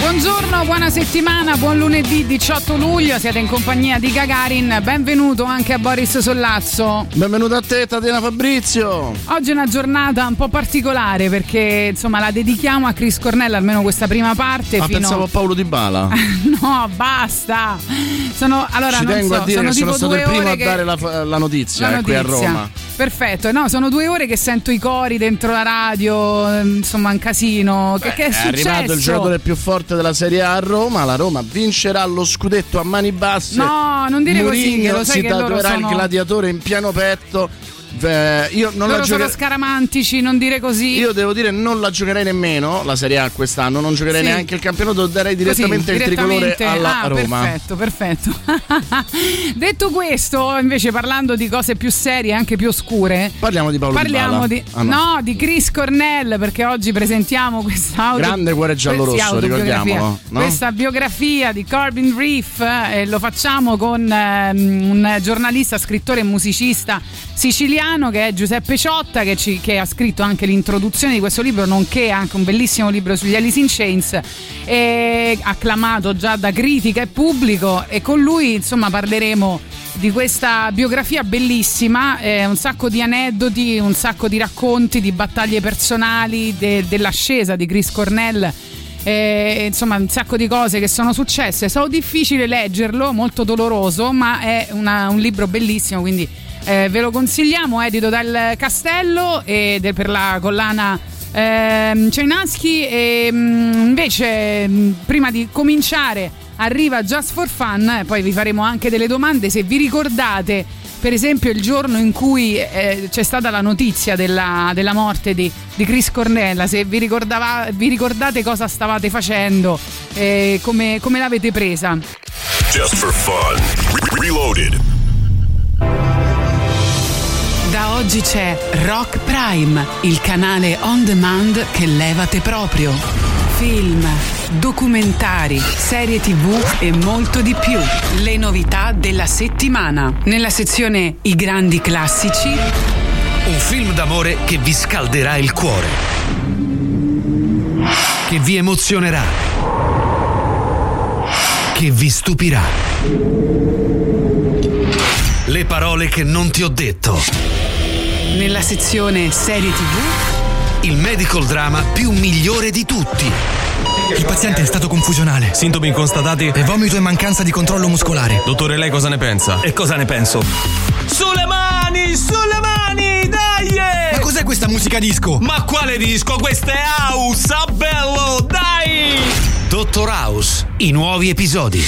Buongiorno, buona settimana, buon lunedì 18 luglio, siete in compagnia di Gagarin, benvenuto anche a Boris Sollazzo. Benvenuto a te Tatiana Fabrizio. Oggi è una giornata un po' particolare perché insomma la dedichiamo a Chris Cornell, almeno questa prima parte. Ah, fino... pensavo a Paolo Di Bala. no, basta. Sono, allora, Ci tengo so, a dire sono che sono stato il primo ore a che... dare la, la notizia, La eh, qui a notizia. Roma. Perfetto, no, sono due ore che sento i cori dentro la radio, ehm, insomma un casino. Che, che è, È successo? arrivato il giocatore più forte della Serie A a Roma. La Roma vincerà lo scudetto a mani basse. No, non dire così, Mourinho che lo sai si che loro tatuerà sono- il gladiatore in pieno petto. Eh, io non Loro la sono giocherei. scaramantici, non dire così. Io devo dire non la giocherei nemmeno la Serie A quest'anno, non giocherei Sì. neanche il campionato, darei direttamente Così, il tricolore direttamente. alla ah, Roma. Perfetto, perfetto. Detto questo, invece parlando di cose più serie anche più oscure, Parliamo di Paolo parliamo Di. Ah, no. di Chris Cornell perché oggi presentiamo questa auto, Grande cuore giallo-rosso, ricordiamolo, no? Questa biografia di Corbin Reef eh, lo facciamo con ehm, un giornalista, scrittore e musicista siciliano che è Giuseppe Ciotta che, ci- che ha scritto anche l'introduzione di questo libro nonché anche un bellissimo libro sugli Alice in Chains acclamato già da critica e pubblico e con lui insomma parleremo di questa biografia bellissima, eh, un sacco di aneddoti, un sacco di racconti, di battaglie personali, de- dell'ascesa di Chris Cornell. eh, insomma, un sacco di cose che sono successe. So difficile leggerlo, molto doloroso, ma è una- un libro bellissimo, quindi eh, ve lo consigliamo. Edito dal Castello e de- per la collana ehm, Cernaschi. E mm, invece, mm, prima di cominciare, arriva Just for Fun. Poi vi faremo anche delle domande. Se vi ricordate, per esempio, il giorno in cui eh, c'è stata la notizia della, della morte di, di Chris Cornella, se vi, vi ricordate cosa stavate facendo, e come, come l'avete presa. Just for fun. Re- reloaded. Da oggi c'è Rock Prime, il canale on demand che levate proprio. Film, documentari, serie tv e molto di più. Le novità della settimana. Nella sezione I grandi classici, Un film d'amore che vi scalderà il cuore. Che vi emozionerà. Che vi stupirà. Le parole che non ti ho detto. Nella sezione serie tv, Il medical drama più migliore di tutti. Il paziente è in stato confusionale. Sintomi constatati? E vomito e mancanza di controllo muscolare. Dottore, lei cosa ne pensa? E cosa ne penso? Sulle mani! Sulle mani! Dai! Ma cos'è questa musica disco? Ma quale disco? Questa è house! Ah, bello! Dai! Dottor House, i nuovi episodi.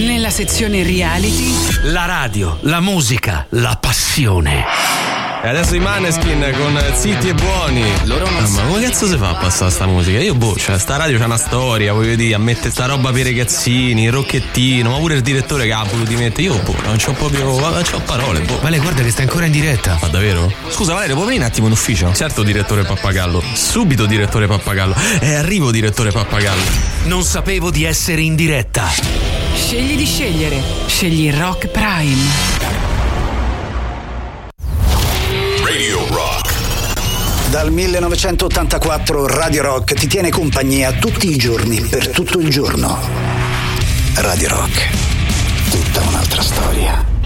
nella sezione reality, La radio, la musica, la passione. E adesso i Maneskin con Zitti e Buoni. Loro non Ma come cazzo si fa a passare sta musica? Io boh, cioè sta radio c'ha una storia, voglio dire, a mettere sta roba per i ragazzini, il rocchettino, ma pure il direttore che ha voluto mettere. Io boh, non c'ho proprio. Non c'ho parole, boh. Vale, guarda che sta ancora in diretta. Ma davvero? Scusa Valerio, puoi venire un attimo in ufficio? Certo, direttore Pappagallo. Subito, direttore Pappagallo. E arrivo, direttore Pappagallo. Non sapevo di essere in diretta. scegli di scegliere. Scegli Rock Prime. Dal 1984 Radio Rock ti tiene compagnia tutti i giorni per tutto il giorno. Radio Rock. Tutta un'altra storia.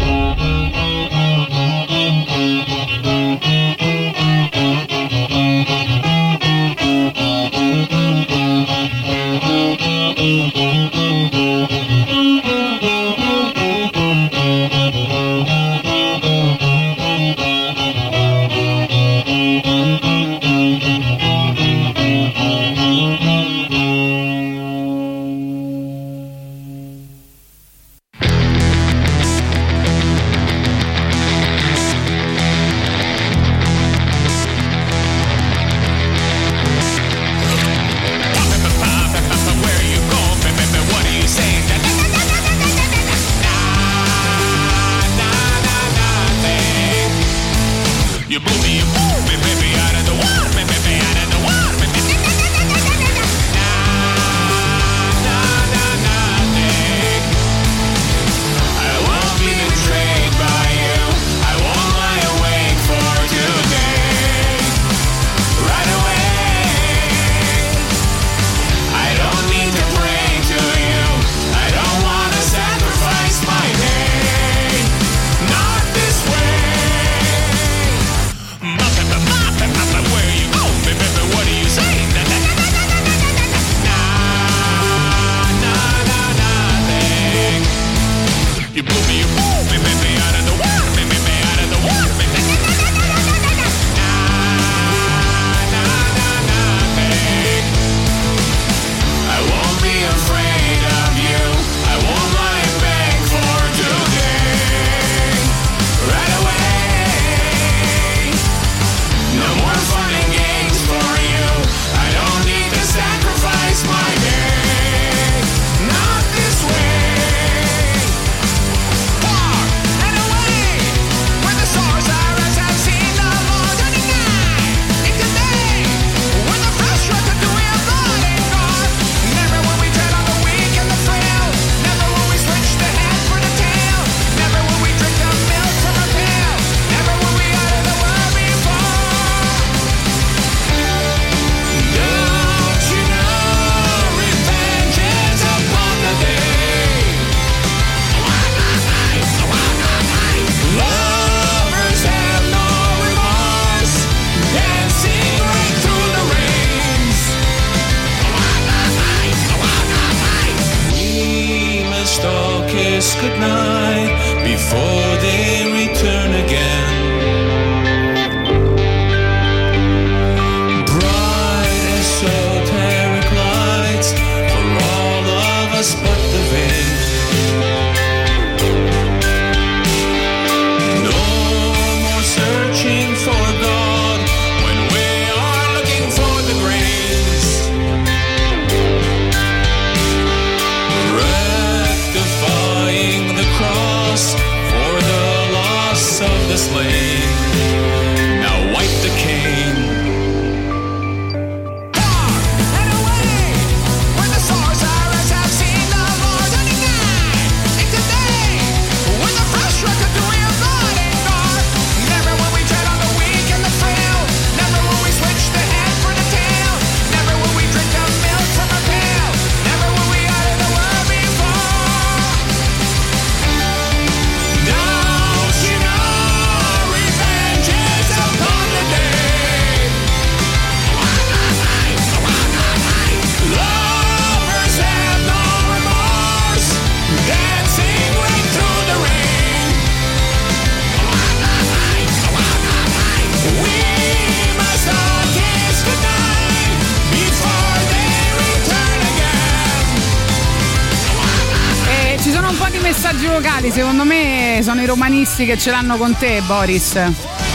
I romanisti che ce l'hanno con te, Boris.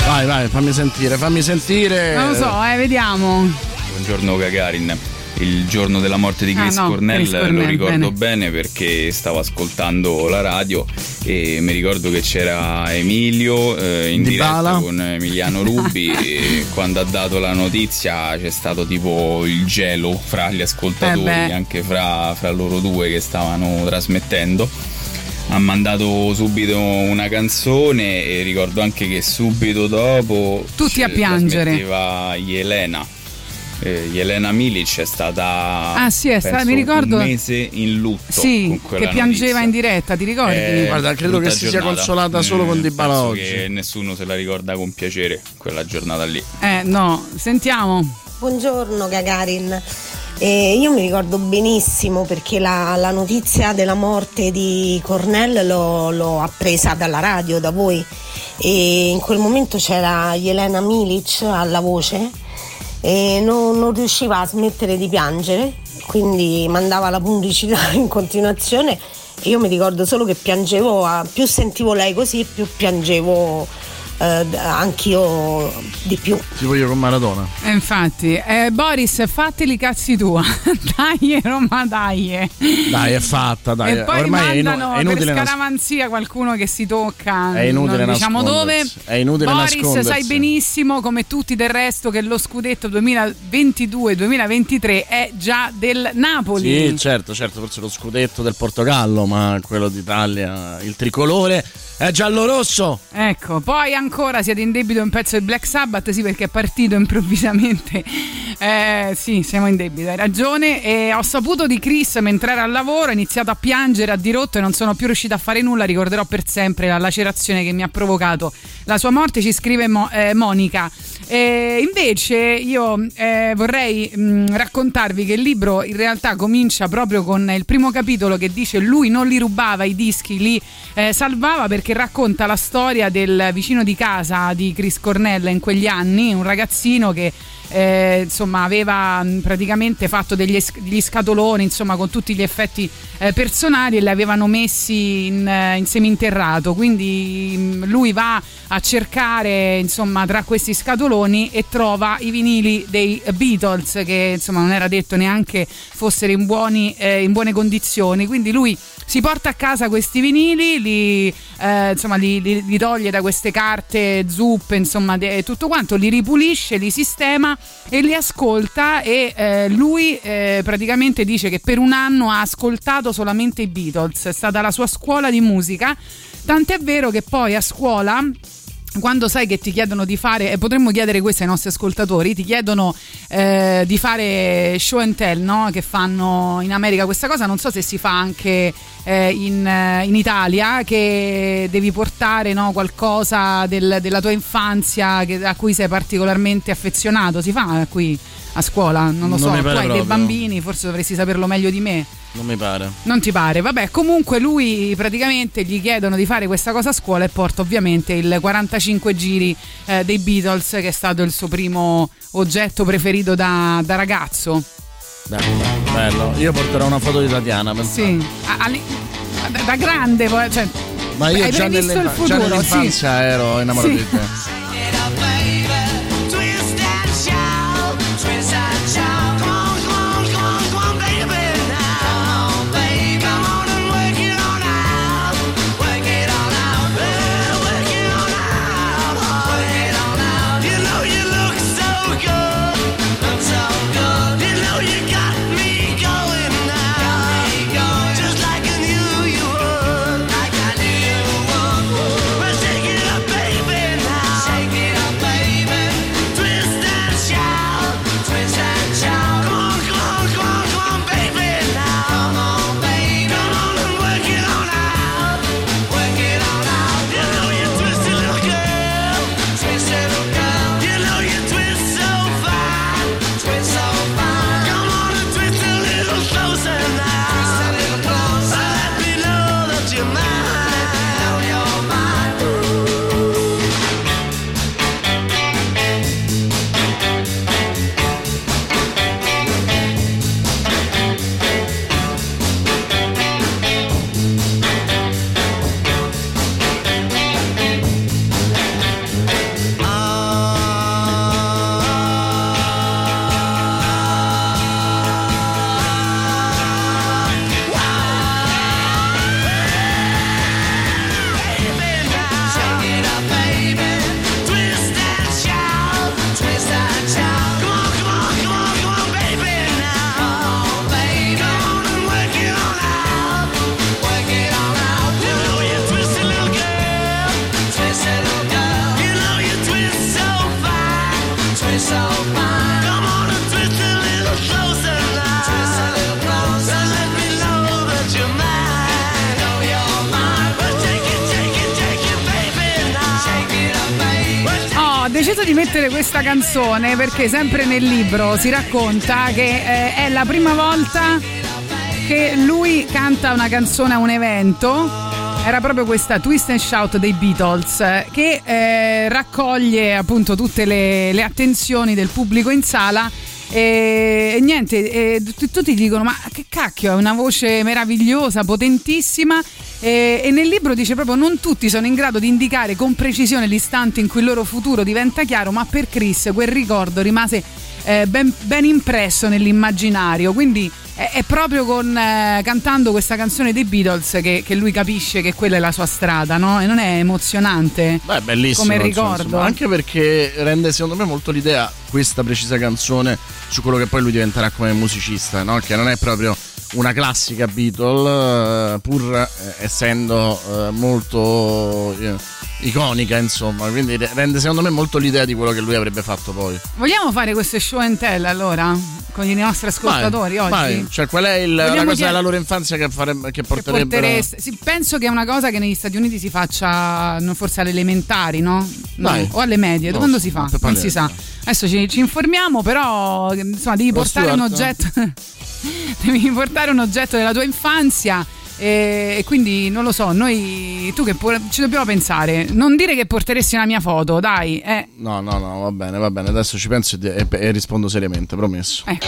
Vai, vai, fammi sentire, fammi sentire. Non lo so, eh, vediamo. Buongiorno Gagarin. Il giorno della morte di Ah, Chris no, Cornell Chris Cornell, lo ricordo bene. bene. perché stavo ascoltando la radio e mi ricordo che c'era Emilio eh, in Dybala. diretta con Emiliano Rubi e quando ha dato la notizia c'è stato tipo il gelo fra gli ascoltatori, Eh anche fra, fra loro due che stavano trasmettendo. Ha mandato subito una canzone e ricordo anche che subito dopo Tutti a piangere. Jelena. Eh, Jelena Milic è stata Ah, sì, è stata- penso, mi ricordo- un mese in lutto Sì, che piangeva notizia. in diretta, ti ricordi? Eh, Guarda, credo che si sia consolata solo con Dybala penso oggi. che nessuno se la ricorda con piacere quella giornata lì Eh, no, sentiamo. Buongiorno Gagarin. Eh, io mi ricordo benissimo perché la, la notizia della morte di Cornell l'ho, l'ho appresa dalla radio, da voi. E in quel momento c'era Jelena Milic alla voce e non, non riusciva a smettere di piangere, quindi mandava la pubblicità in continuazione. E io mi ricordo solo che piangevo, più sentivo lei così, più piangevo eh, anch'io di più. Tipo io con Maradona. Eh, infatti, eh, Boris, fateli i cazzi tua. dai, Roma, dai. Dai, è fatta, dai. e poi Ormai è, inu- mandano è inutile per nas- scaramanzia qualcuno che si tocca. È inutile non diciamo dove. nascondersi. È inutile Boris, nascondersi. sai benissimo, come tutti del resto, che lo scudetto 2022-2023 è già del Napoli. Sì, certo, certo, forse lo scudetto del Portogallo, ma quello d'Italia, il tricolore è giallo-rosso. Ecco, poi ancora siete in debito un pezzo di Black Sabbath, sì, perché è partito improvvisamente. Eh, sì, siamo in debito, hai ragione. E ho saputo di Chris mentre era al lavoro, ho iniziato a piangere a dirotto e non sono più riuscita a fare nulla. Ricorderò per sempre la lacerazione che mi ha provocato la sua morte, ci scrive Mo- eh, Monica. E invece io eh, vorrei mh, raccontarvi che il libro in realtà comincia proprio con il primo capitolo che dice lui non li rubava i dischi, li eh, salvava perché racconta la storia del vicino di casa di Chris Cornell in quegli anni, un ragazzino che eh, insomma aveva mh, praticamente fatto degli, degli scatoloni insomma con tutti gli effetti eh, personali e li avevano messi in, eh, in seminterrato. Quindi mh, lui va a cercare insomma tra questi scatoloni e trova i vinili dei Beatles che insomma non era detto neanche fossero in, buoni, eh, in buone condizioni. Quindi lui si porta a casa questi vinili, li, eh, insomma, li, li- li toglie da queste carte zuppe, insomma, de- tutto quanto, li ripulisce, li sistema e li ascolta e eh, lui eh, praticamente dice che per un anno ha ascoltato solamente i Beatles, è stata la sua scuola di musica, tant'è vero che poi a scuola quando sai che ti chiedono di fare, e potremmo chiedere questo ai nostri ascoltatori, ti chiedono eh, di fare show and tell, no? che fanno in America. Questa cosa, non so se si fa anche eh, in, in Italia, che devi portare no, qualcosa del- della tua infanzia che- a cui sei particolarmente affezionato, si fa qui a scuola? Non lo Non so, tu hai dei proprio. bambini, forse dovresti saperlo meglio di me. Non mi pare. Non ti pare? Vabbè, comunque lui praticamente gli chiedono di fare questa cosa a scuola e porta ovviamente il 45 giri eh, dei Beatles, che è stato il suo primo oggetto preferito da, da ragazzo. Beh, bello. Io porterò una foto di Tatiana. Sì, A- ali- da, da grande, cioè, Ma io hai già, previsto il nell'infa- futuro, già sì. ero innamorato Sì. di te. canzone perché sempre nel libro si racconta che eh, è la prima volta che lui canta una canzone a un evento. Era proprio questa Twist and Shout dei Beatles che eh, raccoglie appunto tutte le, le attenzioni del pubblico in sala e, e niente, e t- tutti dicono ma che cacchio, è una voce meravigliosa, potentissima e, e nel libro dice proprio non tutti sono in grado di indicare con precisione l'istante in cui il loro futuro diventa chiaro, ma per Chris quel ricordo rimase eh, ben, ben impresso nell'immaginario, quindi è, è proprio con, eh, cantando questa canzone dei Beatles che, che lui capisce che quella è la sua strada, no? E non è emozionante? Beh, bellissimo. Come insomma, ricordo. insomma, anche perché rende secondo me molto l'idea questa precisa canzone su quello che poi lui diventerà come musicista, no? Che non è proprio una classica Beatle, eh, pur eh, essendo eh, molto iconica, insomma. Quindi re- rende secondo me molto l'idea di quello che lui avrebbe fatto poi. Vogliamo fare questo show and tell allora? Con i nostri ascoltatori Vai, oggi? vai. Cioè, qual è il- la cosa della loro infanzia che, farebbe, che porterebbero? Portereste- sì, penso che è una cosa che negli Stati Uniti si faccia no, forse alle elementari, no? No, o alle medie, Non quando si fa? non si sa. Adesso ci, ci informiamo, però insomma devi Lo portare un Stuart? oggetto. devi portare un oggetto della tua infanzia. E, quindi non lo so, noi tu che pure- ci dobbiamo pensare. Non dire che porteresti una mia foto, dai. Eh, No, no, no, va bene, va bene. Adesso ci penso e, e- e rispondo seriamente, promesso. ecco.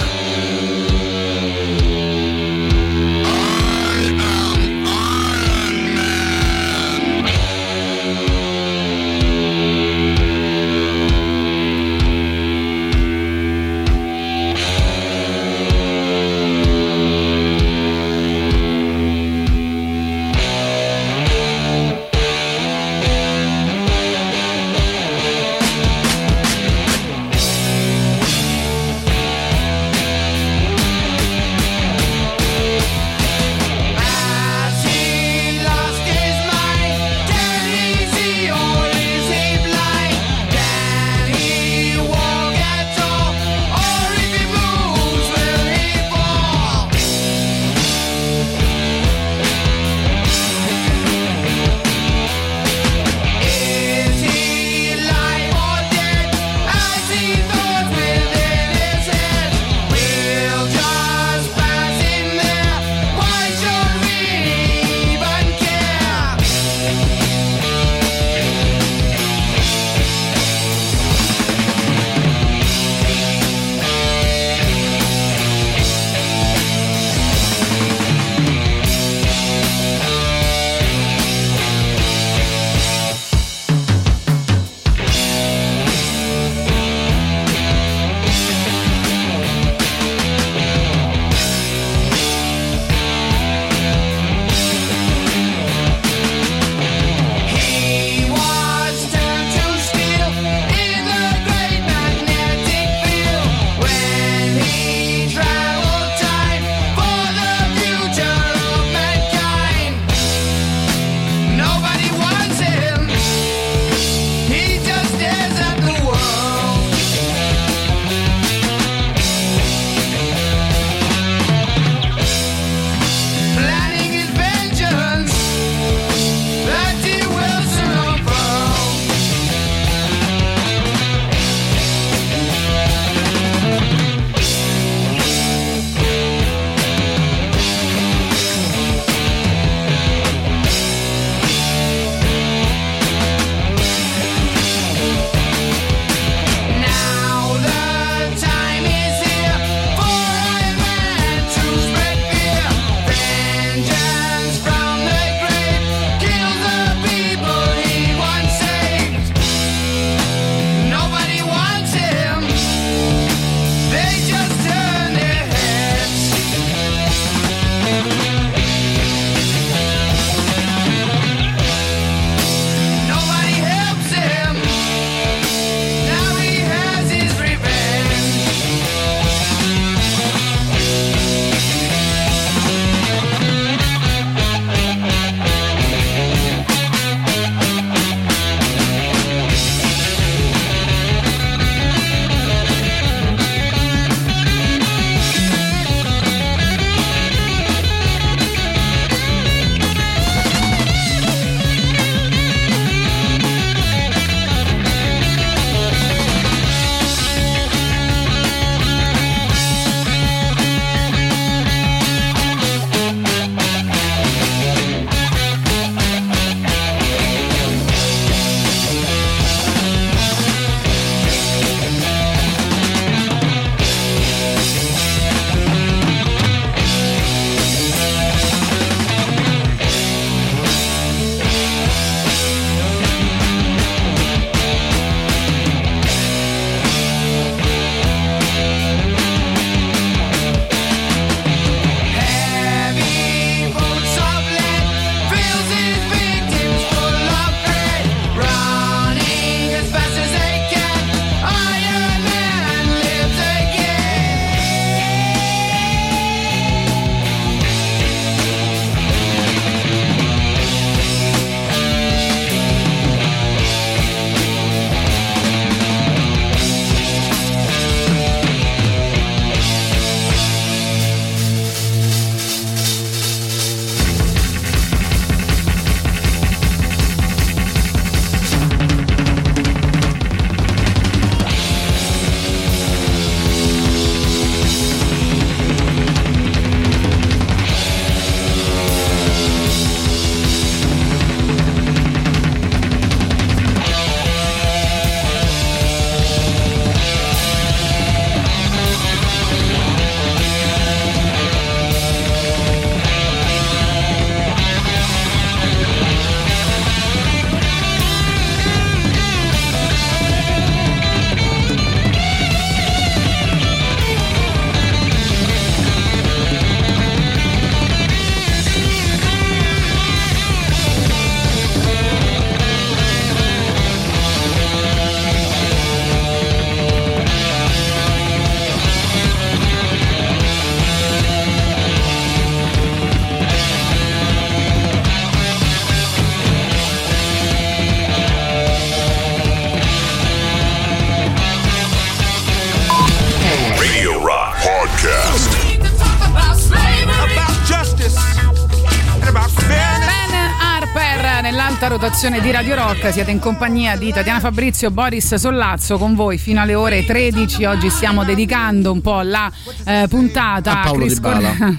Rotazione di Radio Rock. Siete in compagnia di Tatiana Fabrizio, Boris Sollazzo con voi fino alle ore 13. Oggi stiamo dedicando un po' la eh, puntata a Paolo Chris Di Bala. Cornell.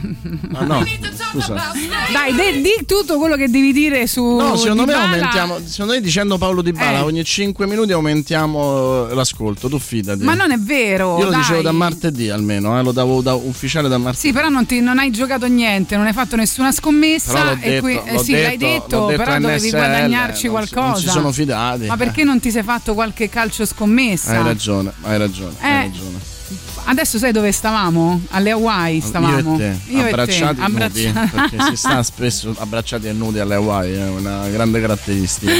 Ah, no, scusa. Dai, de- di tutto quello che devi dire su No, secondo me aumentiamo. Secondo me dicendo Paolo Di Bala Eh. ogni 5 minuti aumentiamo eh, l'ascolto. Tu fidati. Ma non è vero. Io lo dai. dicevo da martedì almeno, eh, lo davo da ufficiale da martedì. Sì, però non, ti- non hai giocato niente, non hai fatto nessuna scommessa. L'ho e detto, qui- eh, l'ho sì, l'hai detto, detto, detto però dovevi NSL, guadagnarci non qualcosa. non si sono fidati. Ma perché non ti sei fatto qualche calcio scommessa? Hai ragione, hai ragione, Eh, hai ragione. Adesso sai dove stavamo? Alle Hawaii stavamo. Io e te, Io e te, abbracciati e nudi, abbraccia- perché si sta spesso abbracciati e nudi alle Hawaii, è una grande caratteristica.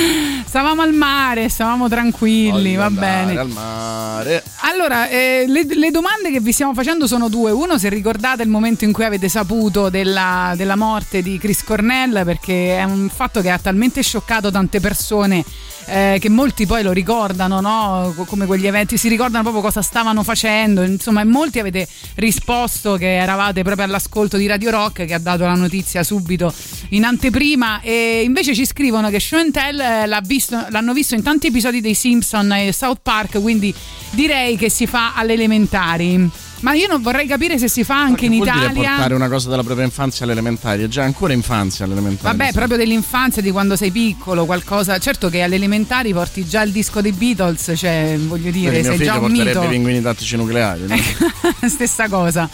Stavamo al mare, stavamo tranquilli, Voglio va bene. Al mare. Allora, eh, le, le domande che vi stiamo facendo sono due. Uno, se ricordate il momento in cui avete saputo della, della morte di Chris Cornell, perché è un fatto che ha talmente scioccato tante persone eh, che molti poi lo ricordano, no? come quegli eventi, si ricordano proprio cosa stavano facendo. Insomma, e molti avete risposto che eravate proprio all'ascolto di Radio Rock che ha dato la notizia subito in anteprima. E invece ci scrivono che Show Tell eh, l'ha visto- l'hanno visto in tanti episodi dei Simpson e South Park, quindi direi che si fa alle elementari. Ma io non vorrei capire se si fa anche in Che vuol dire Italia. portare una cosa della propria infanzia alle elementari? È già ancora infanzia alle elementari. Vabbè, proprio dell'infanzia, di quando sei piccolo, qualcosa. Certo che alle elementari porti già il disco dei Beatles, cioè voglio dire, mio sei già un porterebbe mito. i pinguini tattici nucleari. no? Stessa cosa.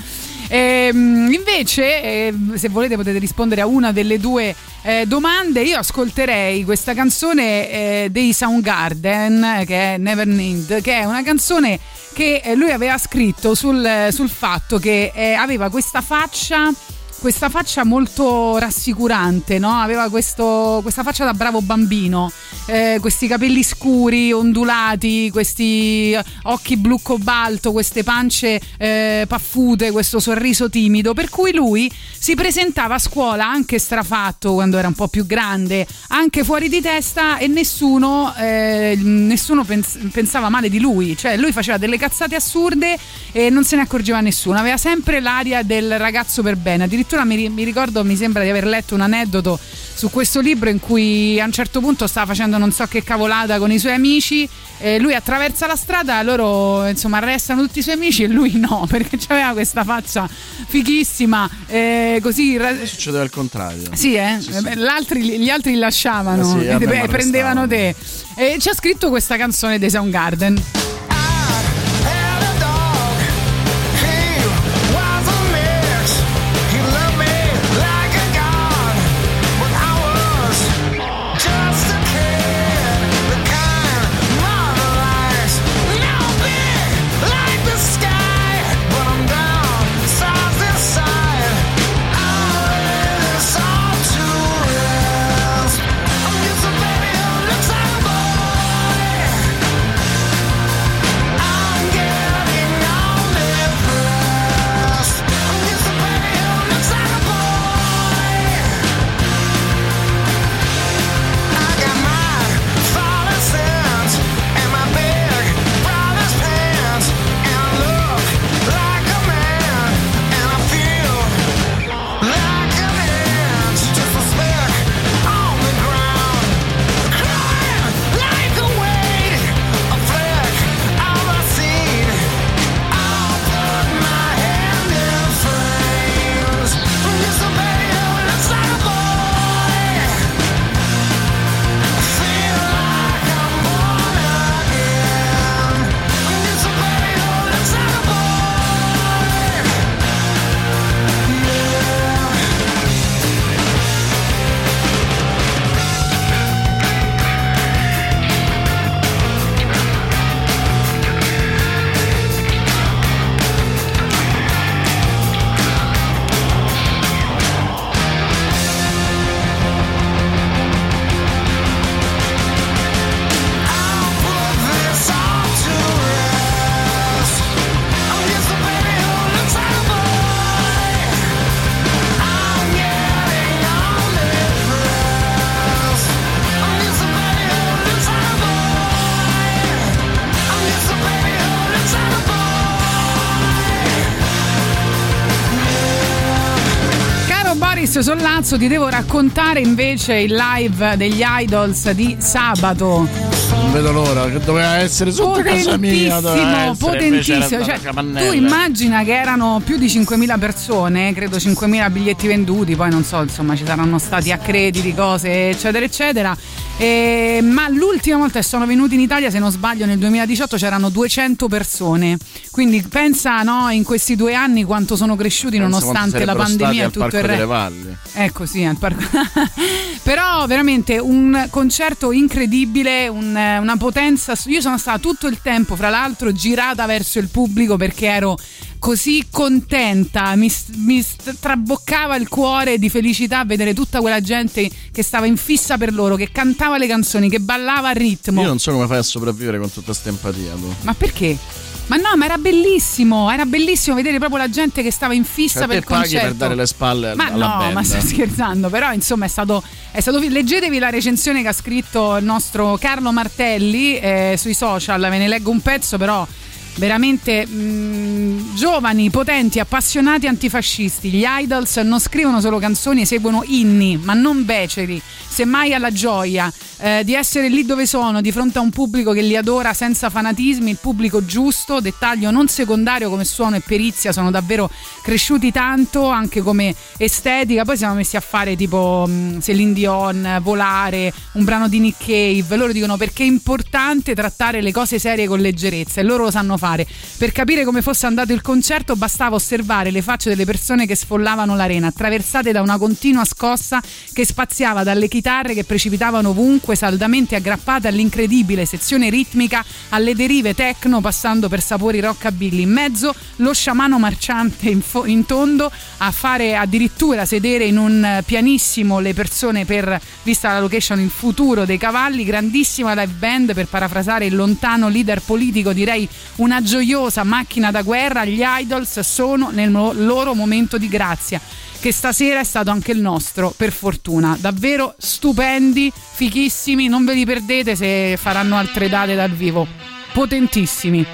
Ehm, invece, eh, se volete, potete rispondere a una delle due eh, domande. Io ascolterei questa canzone eh, dei Soundgarden, che è Never Need, che è una canzone che eh, lui aveva scritto sul, sul fatto che eh, aveva questa faccia. Questa faccia molto rassicurante, no? Aveva questo- questa faccia da bravo bambino, eh, questi capelli scuri, ondulati, questi occhi blu cobalto, queste pance eh, paffute, questo sorriso timido. Per cui lui si presentava a scuola anche strafatto quando era un po' più grande, anche fuori di testa e nessuno, eh, nessuno pens- pensava male di lui. Cioè lui faceva delle cazzate assurde e non se ne accorgeva nessuno. Aveva sempre l'aria del ragazzo per bene. Addirittura mi, ri- mi ricordo, mi sembra di aver letto un aneddoto su questo libro in cui a un certo punto stava facendo non so che cavolata con i suoi amici. e lui attraversa la strada, loro insomma arrestano tutti i suoi amici e lui no, perché aveva questa faccia fighissima, eh, così Succedeva il contrario. sì, eh? Eh, l'altri- gli altri li lasciavano Eh sì, e te- mi prendevano te. E ci ha scritto questa canzone dei Soundgarden. Sollazzo, ti devo raccontare invece il live degli Idols di sabato. Non vedo l'ora, che doveva essere sotto casa mia. doveva Potentissimo, essere, Cioè, tu immagina che erano più di 5.000 persone, credo 5.000 biglietti venduti, poi non so, insomma, ci saranno stati accrediti, cose, eccetera, eccetera. E- ma l'ultima volta che sono venuti in Italia, se non sbaglio, nel 2018 c'erano 200 persone. Quindi pensa no, in questi due anni quanto sono cresciuti Pensa nonostante la pandemia e tutto il resto. Ecco sì, al parco. Però veramente un concerto incredibile, un- una potenza. Io sono stata tutto il tempo, fra l'altro, girata verso il pubblico perché ero così contenta, mi, mi traboccava il cuore di felicità vedere tutta quella gente che stava in fissa per loro, che cantava le canzoni, che ballava a ritmo. Io non so come fai a sopravvivere con tutta questa empatia. Tu. Ma perché? Ma no, ma era bellissimo, era bellissimo vedere proprio la gente che stava in fissa Cioè, per il paghi concerto. per dare le spalle Ma alla no, band. ma sto scherzando, però insomma è stato, è stato leggetevi la recensione che ha scritto il nostro Carlo Martelli eh, sui social, ve ne leggo un pezzo però veramente mh, giovani, potenti, appassionati antifascisti. Gli idols non scrivono solo canzoni, eseguono inni, ma non beceri, semmai alla gioia eh, di essere lì dove sono, di fronte a un pubblico che li adora senza fanatismi, il pubblico giusto, dettaglio non secondario come suono e perizia, sono davvero cresciuti tanto anche come estetica. Poi siamo messi a fare tipo mh, Celine Dion, Volare, un brano di Nick Cave. Loro dicono perché è importante trattare le cose serie con leggerezza e loro lo sanno fare. Per capire come fosse andato il concerto bastava osservare le facce delle persone che sfollavano l'arena, attraversate da una continua scossa che spaziava dalle chitarre che precipitavano ovunque, saldamente aggrappate all'incredibile sezione ritmica, alle derive techno, passando per sapori rockabilly. In mezzo lo sciamano marciante in, fo- in tondo a fare addirittura sedere in un pianissimo le persone per, vista la location, il futuro dei cavalli. Grandissima live band, per parafrasare il lontano leader politico, direi una gioiosa macchina da guerra. Gli idols sono nel loro momento di grazia. Che stasera è stato anche il nostro, per fortuna. Davvero stupendi, fichissimi. Non ve li perdete se faranno altre date dal vivo. Potentissimi.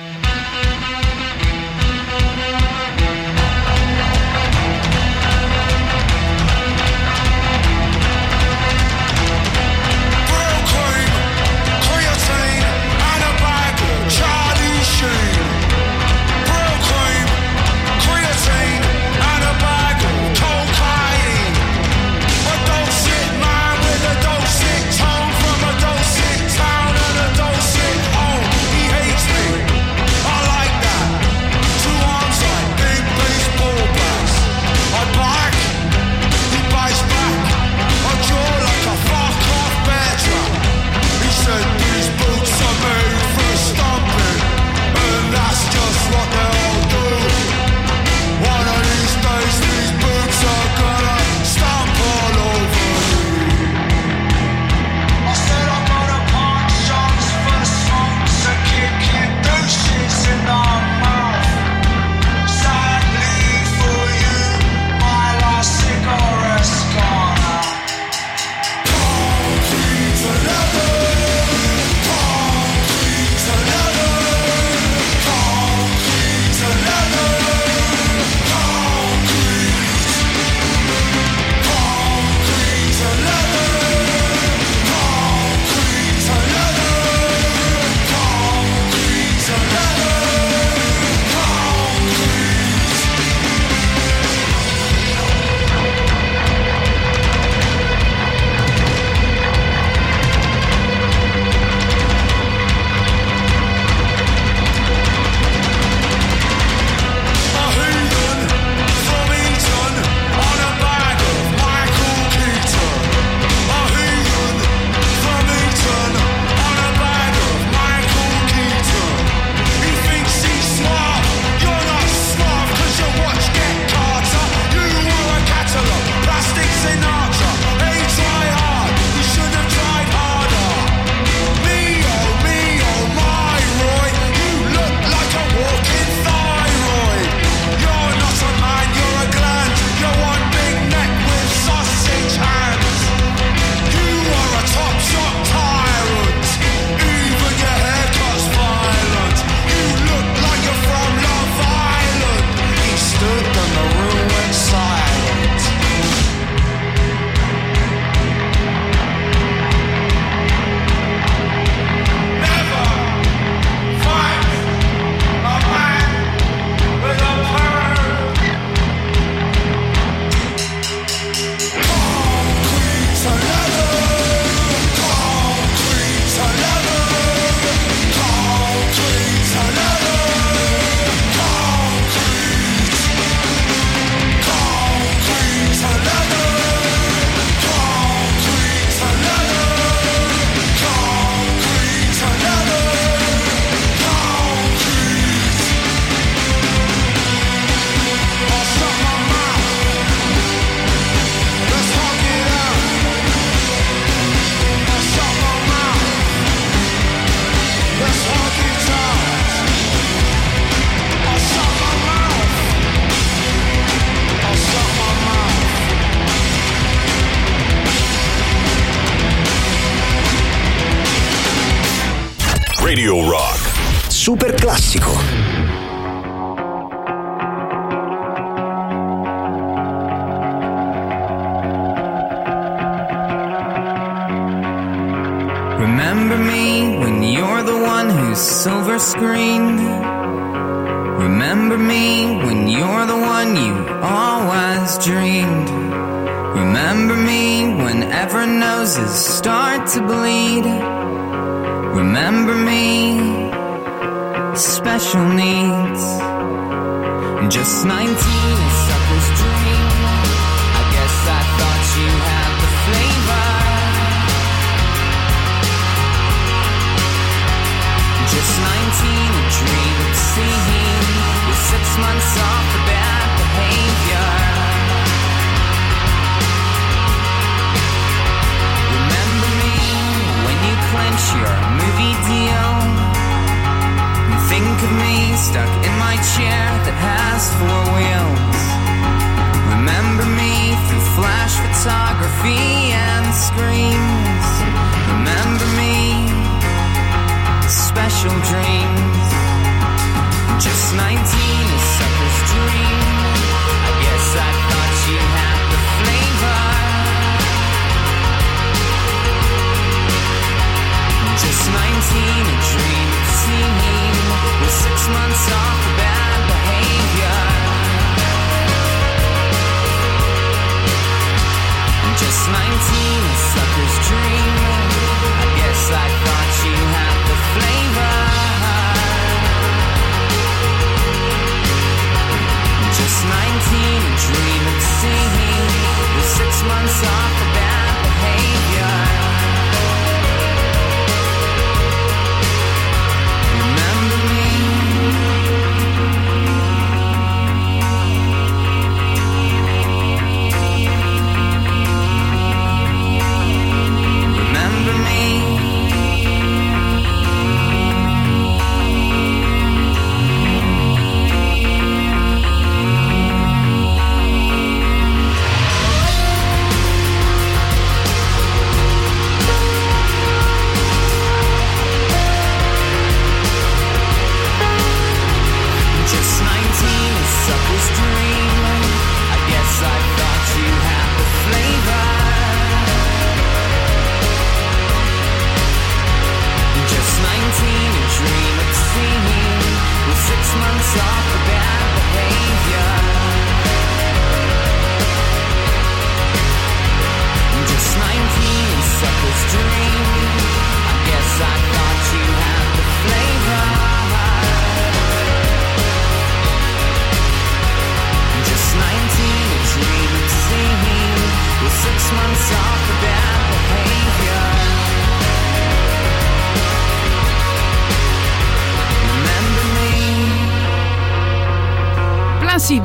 Dream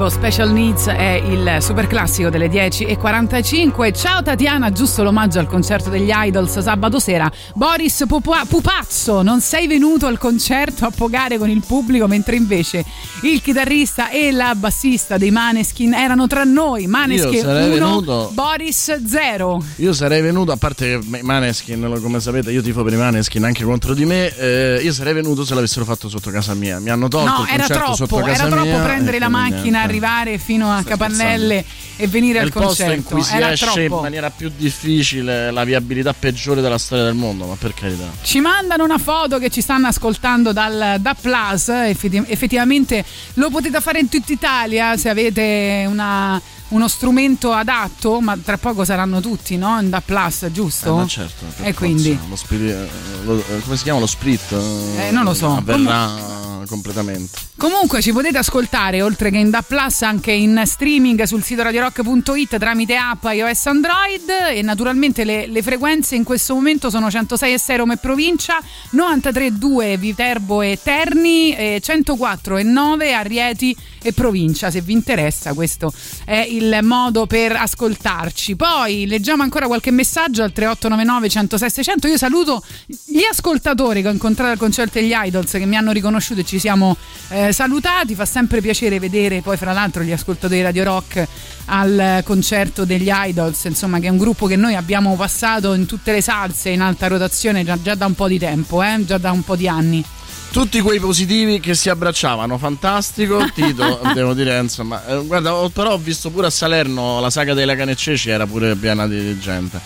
Special Needs è il super classico delle 10.45. Ciao Tatiana, giusto l'omaggio al concerto degli Idols sabato sera. Boris Pupua- Pupazzo, non sei venuto al concerto a pogare con il pubblico, mentre invece il chitarrista e la bassista dei Maneskin erano tra noi. Maneskin sarei 1, venuto- Boris 0. Io sarei venuto, a parte Maneskin, come sapete, io tifo per i Maneskin anche contro di me. eh, io sarei venuto se l'avessero fatto sotto casa mia. Mi hanno tolto No, il era concerto sotto troppo, casa era troppo mia, prendere la macchina, niente. Arrivare fino a Capannelle e venire È al il posto in concerto. cui si Era esce in troppo. maniera più difficile, la viabilità peggiore della storia del mondo, ma per carità. Ci mandano una foto che ci stanno ascoltando dal da Plus, effetti- effettivamente lo potete fare in tutta Italia se avete una- uno strumento adatto, ma tra poco saranno tutti, no? In da Plus, giusto? Eh, certo, E forza, quindi? lo spiri- eh, lo- eh, come si chiama lo split? Eh, non lo so. Avverrà completamente. Comunque ci potete ascoltare oltre che in Da Plus anche in streaming sul sito radiorock.it tramite app iOS Android e naturalmente le, le frequenze in questo momento sono 106 e 6 Roma e provincia, 93,2 Viterbo e Terni, e 104 e 9 a Rieti e provincia. Se vi interessa questo è il modo per ascoltarci. Poi leggiamo ancora qualche messaggio al 3899 106 600. Io saluto gli ascoltatori che ho incontrato al concerto degli Idols che mi hanno riconosciuto e ci siamo eh, salutati. Fa sempre piacere vedere poi, fra l'altro, gli ascoltatori di Radio Rock al concerto degli Idols, insomma, che è un gruppo che noi abbiamo passato in tutte le salse in alta rotazione già, già da un po' di tempo, eh? già da un po' di anni. Tutti quei positivi che si abbracciavano, fantastico. Tito, devo dire, insomma, eh, guarda, ho- però ho visto pure a Salerno la saga della cane e ceci, era pure piena di gente.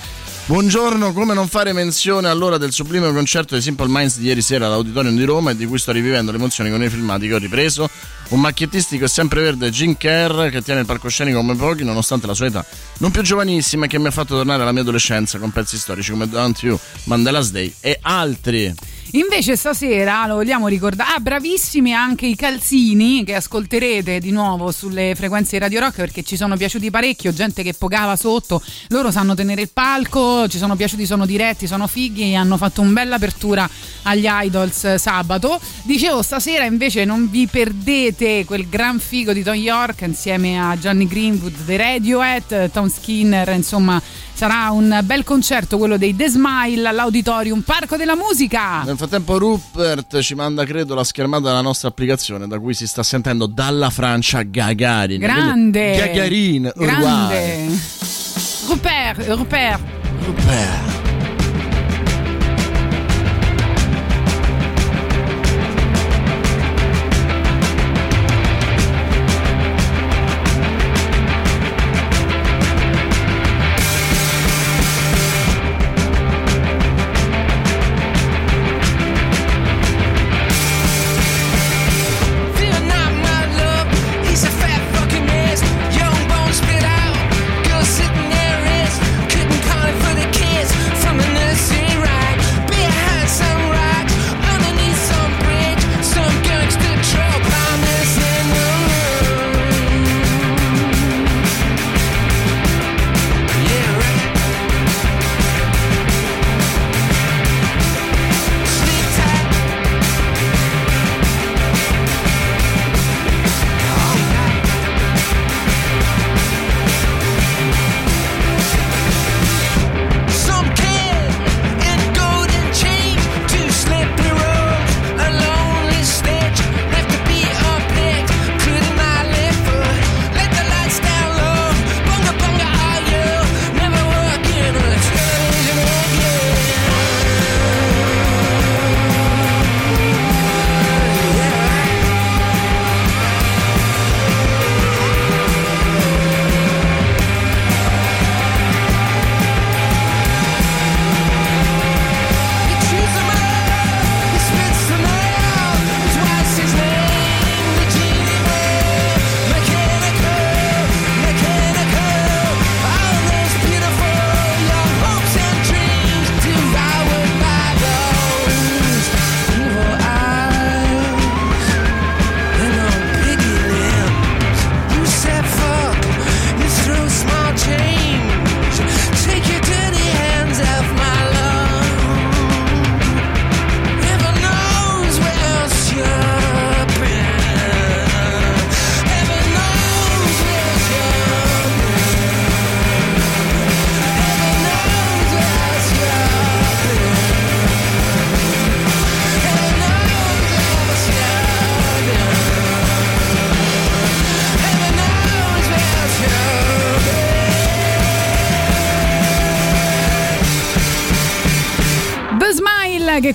Buongiorno, come non fare menzione allora del sublime concerto di Simple Minds di ieri sera all'Auditorium di Roma e di cui sto rivivendo le emozioni con i filmati che ho ripreso? Un macchiettistico e sempreverde Jim Kerr che tiene il palcoscenico come pochi nonostante la sua età non più giovanissima e che mi ha fatto tornare alla mia adolescenza con pezzi storici come Don't You, Mandela's Day e altri. Invece stasera lo vogliamo ricordare. Ah, bravissimi anche i calzini che ascolterete di nuovo sulle frequenze di Radio Rock perché ci sono piaciuti parecchio, gente che pogava sotto, loro sanno tenere il palco, ci sono piaciuti, sono diretti, sono fighi hanno fatto una bella apertura agli Idols sabato. Dicevo stasera invece non vi perdete quel gran figo di Tom York insieme a Johnny Greenwood dei Radiohead, Tom Skinner, insomma sarà un bel concerto quello dei The Smile all'Auditorium Parco della Musica. Nel frattempo Rupert ci manda credo la schermata della nostra applicazione da cui si sta sentendo dalla Francia Gagarin. Grande. Quindi Gagarin. Grande. Rupert, Rupert. Rupert.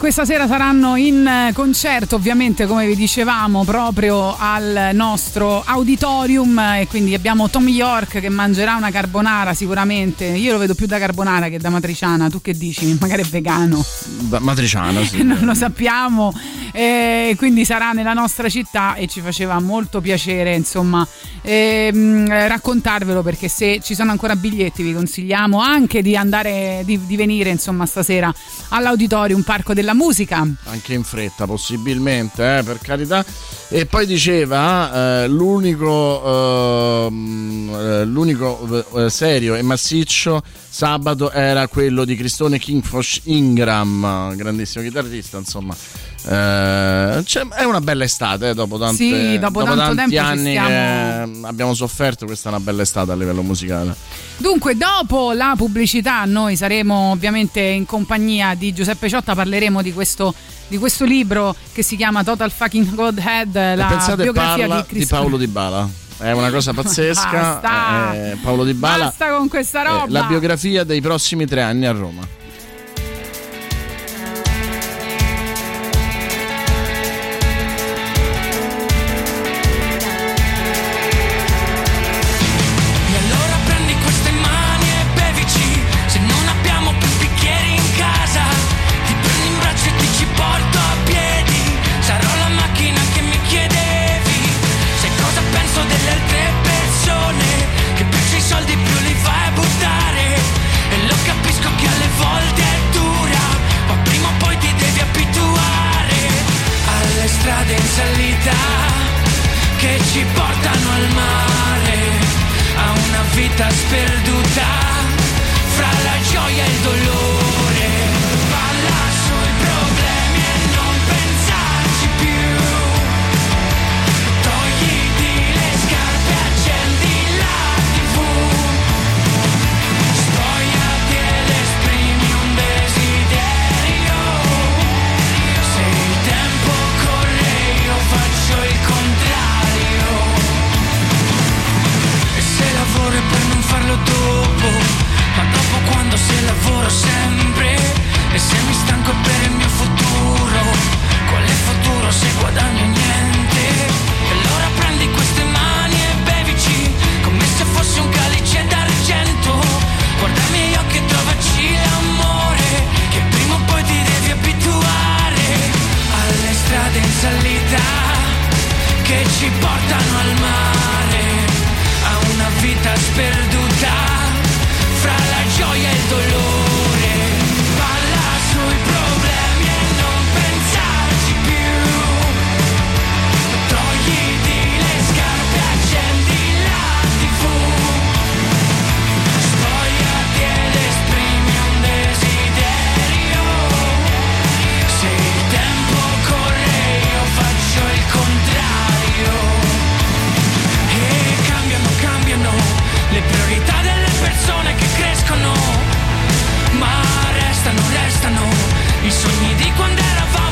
Questa sera saranno in eh, concerto ovviamente come vi dicevamo proprio al nostro auditorium e quindi abbiamo Tom York che mangerà una carbonara sicuramente io lo vedo più da carbonara che da matriciana tu che dici? magari è vegano Ba- Matriciana, sì. non lo sappiamo e quindi sarà nella nostra città e ci faceva molto piacere insomma ehm, raccontarvelo perché se ci sono ancora biglietti vi consigliamo anche di andare di, di venire insomma stasera all'auditorium Parco della Musica Anche in fretta, possibilmente, eh, per carità. E poi diceva: eh, l'unico, ehm, eh, l'unico eh, serio e massiccio sabato era quello di Cristone Kingfosh Ingram, grandissimo chitarrista, insomma. Eh, c'è- è una bella estate eh, dopo, tante, Sì, dopo tanto tanti anni stiamo- abbiamo sofferto questa è una bella estate a livello musicale Dunque, dopo la pubblicità, noi saremo ovviamente in compagnia di Giuseppe Ciotta, parleremo di questo, di questo libro che si chiama Total Fucking Godhead, la pensate biografia di di Paolo Di Bala è una cosa pazzesca Basta. eh, Paolo Di Bala Basta con questa roba. la biografia dei prossimi tre anni a Roma in salita Che ci portano al mare a una vita sperduta fra la gioia e il dolore. Quando se lavoro sempre E se mi stanco è per il mio futuro. Quale futuro se guadagno niente. E allora prendi queste mani e bevici Come se fosse un calice d'argento. Guarda i miei occhi e trovaci l'amore Che prima o poi ti devi abituare Alle strade in salita Che ci portano al mare a una vita sperduta le priorità delle persone che crescono, restano, restano. I sogni di quando eravamo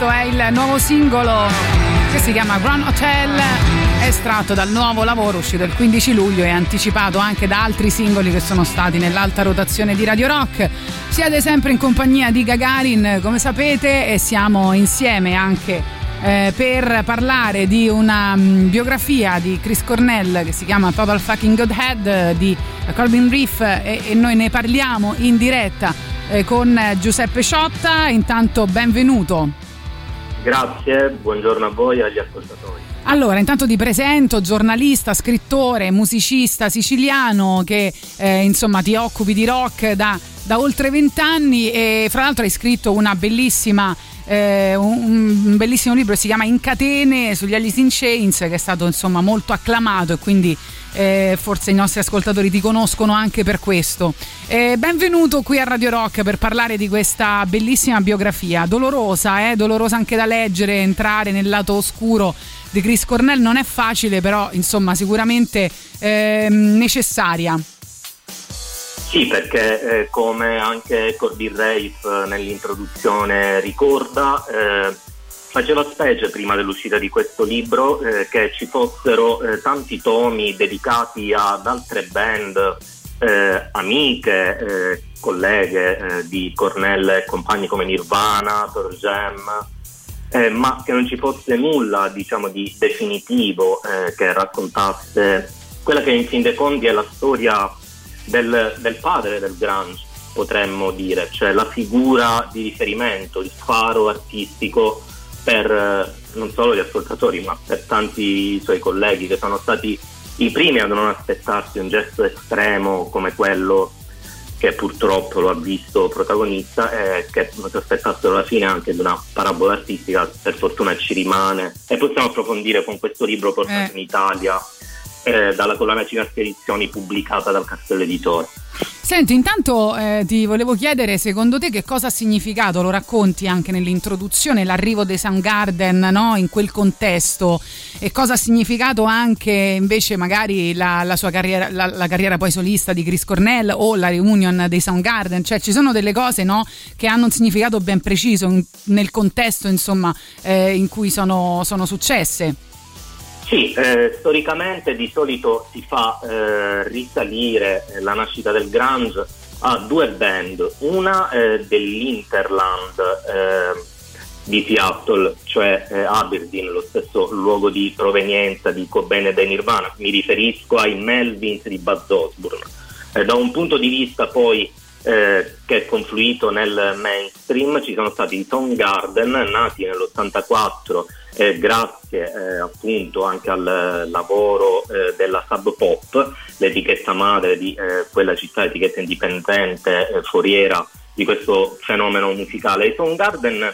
questo è il nuovo singolo che si chiama Grand Hotel, estratto dal nuovo lavoro uscito il 15 luglio e anticipato anche da altri singoli che sono stati nell'alta rotazione di Radio Rock. Siete sempre in compagnia di Gagarin, come sapete, e siamo insieme anche eh, per parlare di una mm, biografia di Chris Cornell che si chiama Total Fucking Godhead di Corbin Reef e, e noi ne parliamo in diretta eh, con Giuseppe Ciotta. Intanto benvenuto. Grazie, buongiorno a voi e agli ascoltatori. Allora, intanto ti presento, giornalista, scrittore, musicista siciliano che eh, insomma ti occupi di rock da, da oltre vent'anni e fra l'altro hai scritto una bellissima eh, un, un bellissimo libro si chiama In catene sugli Alice in Chains che è stato insomma molto acclamato e quindi eh, forse i nostri ascoltatori ti conoscono anche per questo. Eh, benvenuto qui a Radio Rock per parlare di questa bellissima biografia, dolorosa, eh, dolorosa anche da leggere, entrare nel lato oscuro di Chris Cornell non è facile, però insomma sicuramente ehm, necessaria. Sì, perché eh, come anche Corbin Rafe eh, nell'introduzione ricorda, eh, faceva specie prima dell'uscita di questo libro eh, che ci fossero eh, tanti tomi dedicati ad altre band, eh, amiche, colleghe di Cornell e compagni come Nirvana, Pearl Jam, ma che non ci fosse nulla diciamo, di definitivo che raccontasse quella che in fin dei conti è la storia del, del padre del grunge, potremmo dire, cioè la figura di riferimento, il faro artistico per eh, non solo gli ascoltatori, ma per tanti suoi colleghi che sono stati i primi a non aspettarsi un gesto estremo come quello che purtroppo lo ha visto protagonista e che non si aspettassero alla fine anche di una parabola artistica, per fortuna ci rimane e possiamo approfondire con questo libro portato Eh. in Italia eh, dalla collana Cina Spedizioni pubblicata dal Castello Editore. Senti, intanto eh, ti volevo chiedere, secondo te che cosa ha significato, lo racconti anche nell'introduzione, l'arrivo dei Soundgarden no? in quel contesto e cosa ha significato anche invece magari la, la sua carriera, la, la carriera poi solista di Chris Cornell o la reunion dei Soundgarden, cioè ci sono delle cose no? che hanno un significato ben preciso in- nel contesto insomma eh, in cui sono, sono successe. Sì, eh, storicamente di solito si fa eh, risalire eh, la nascita del grunge a due band, una eh, dell'Interland eh, di Seattle, cioè eh, Aberdeen, lo stesso luogo di provenienza di Cobain e dei Nirvana, mi riferisco ai Melvins di Buzz Osbourne. Eh, da un punto di vista poi eh, che è confluito nel mainstream ci sono stati i Soundgarden nati nell'84 eh, grazie eh, appunto anche al lavoro eh, della Sub Pop, l'etichetta madre di eh, quella città, etichetta indipendente, eh, foriera di questo fenomeno musicale. I Soundgarden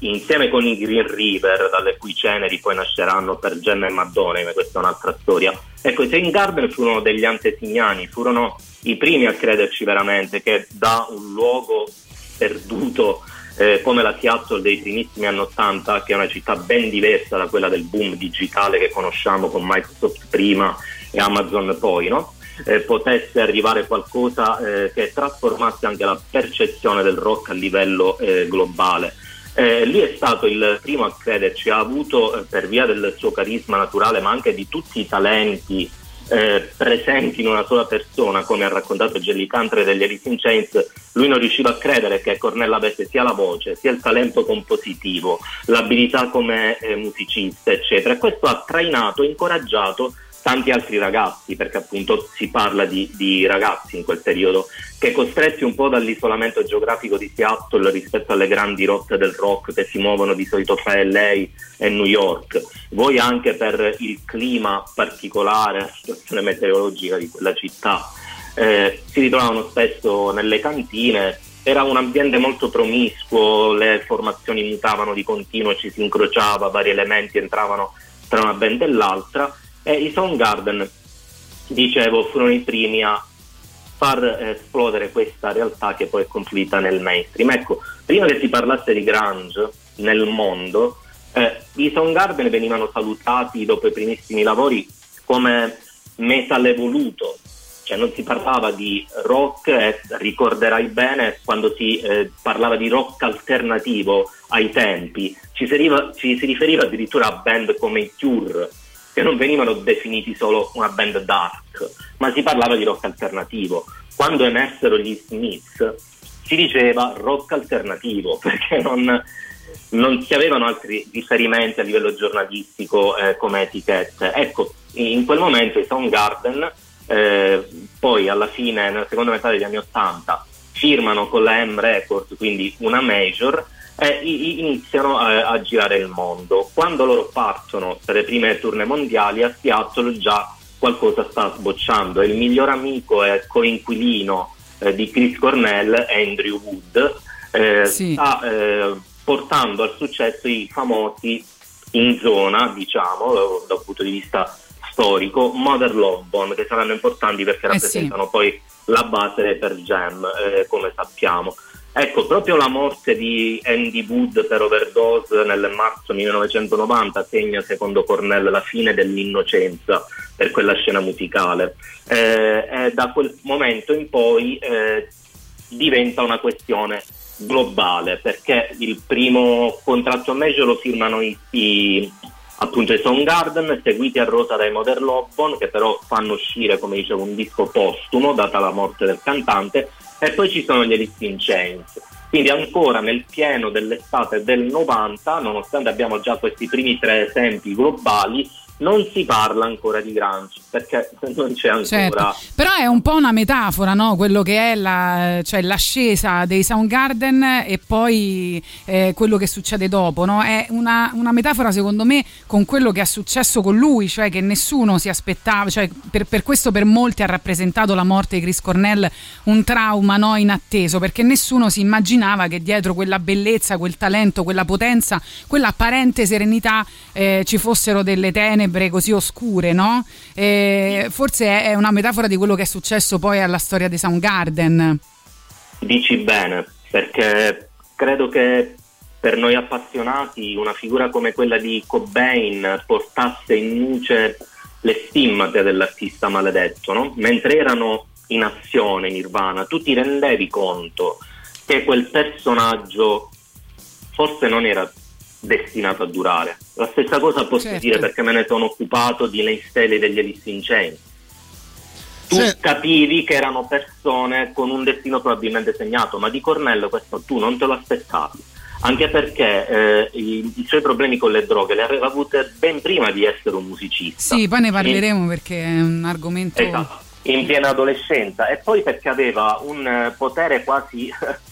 insieme con i Green River, dalle cui ceneri poi nasceranno per Gemma e Madonna, ma questa è un'altra storia. Ecco, i Soundgarden furono degli antesignani, furono i primi a crederci veramente che da un luogo perduto eh, come la Seattle dei primissimi anni 80, che è una città ben diversa da quella del boom digitale che conosciamo con Microsoft prima e Amazon poi, no? Eh, potesse arrivare qualcosa eh, che trasformasse anche la percezione del rock a livello eh, globale. Eh, lui è stato il primo a crederci, ha avuto eh, per via del suo carisma naturale, ma anche di tutti i talenti eh, presenti in una sola persona, come ha raccontato Jelly Country degli Alice in Chains, lui non riusciva a credere che Cornella avesse sia la voce, sia il talento compositivo, l'abilità come eh, musicista, eccetera. E questo ha trainato incoraggiato tanti altri ragazzi, perché appunto si parla di, di ragazzi in quel periodo, che costretti un po' dall'isolamento geografico di Seattle rispetto alle grandi rotte del rock che si muovono di solito fra LA e New York, voi anche per il clima particolare, la situazione meteorologica di quella città, eh, si ritrovavano spesso nelle cantine. Era un ambiente molto promiscuo, le formazioni mutavano di continuo, ci si incrociava, vari elementi entravano tra una band e l'altra e i Soundgarden, dicevo, furono i primi a far eh, esplodere questa realtà che poi è confluita nel mainstream. Ecco, prima che si parlasse di grunge nel mondo, eh, i Soundgarden venivano salutati dopo i primissimi lavori come metal evoluto, cioè non si parlava di rock, e ricorderai bene quando si eh, parlava di rock alternativo ai tempi, ci si, riva- ci si riferiva addirittura a band come i Cure, che non venivano definiti solo una band dark, ma si parlava di rock alternativo. Quando emessero gli Smiths si diceva rock alternativo, perché non, non si avevano altri riferimenti a livello giornalistico eh, come etichette. Ecco, in quel momento i Soundgarden, eh, poi alla fine, nella seconda metà degli anni Ottanta, firmano con la M Records, quindi una major, e i- iniziano a, a girare il mondo. Quando loro partono per le prime tournée mondiali a Seattle già qualcosa sta sbocciando. Il miglior amico e coinquilino eh, di Chris Cornell, Andrew Wood, eh, sta eh, portando al successo i famosi in zona, diciamo, eh, dal punto di vista storico, Mother Love che saranno importanti perché Eh rappresentano poi la base per Jam, eh, come sappiamo. Ecco, proprio la morte di Andy Wood per overdose nel marzo 1990 segna, secondo Cornell, la fine dell'innocenza per quella scena musicale. Eh, e da quel momento in poi eh, diventa una questione globale perché il primo contratto major lo firmano i, i- appunto i Soundgarden seguiti a rosa dai Modern Love che però fanno uscire come dicevo un disco postumo data la morte del cantante e poi ci sono gli Alice in Chains quindi ancora nel pieno dell'estate del 90 nonostante abbiamo già questi primi tre esempi globali non si parla ancora di grunge perché non c'è ancora Certo. Però è un po' una metafora, no? Quello che è la- cioè l'ascesa dei Soundgarden e poi eh, quello che succede dopo, no? È una, una metafora, secondo me, con quello che è successo con lui, cioè che nessuno si aspettava, cioè per, per questo per molti ha rappresentato la morte di Chris Cornell un trauma no? inatteso, perché nessuno si immaginava che dietro quella bellezza, quel talento, quella potenza, quella apparente serenità eh, ci fossero delle tenebre così oscure, no? Eh, forse è una metafora di quello che è successo poi alla storia dei Soundgarden. Dici bene, perché credo che per noi appassionati una figura come quella di Cobain portasse in luce le stimmate dell'artista maledetto, no? mentre erano in azione Nirvana, tu ti rendevi conto che quel personaggio forse non era destinato a durare. La stessa cosa posso Certo. dire perché me ne sono occupato di Lane Staley degli Alice in Chains. Tu capivi che erano persone con un destino probabilmente segnato, ma di Cornello questo tu non te lo aspettavi. Anche perché eh, i, i suoi problemi con le droghe le aveva avute ben prima di essere un musicista. Sì, poi ne parleremo perché è un argomento... Esatto, in piena adolescenza e poi perché aveva un eh, potere quasi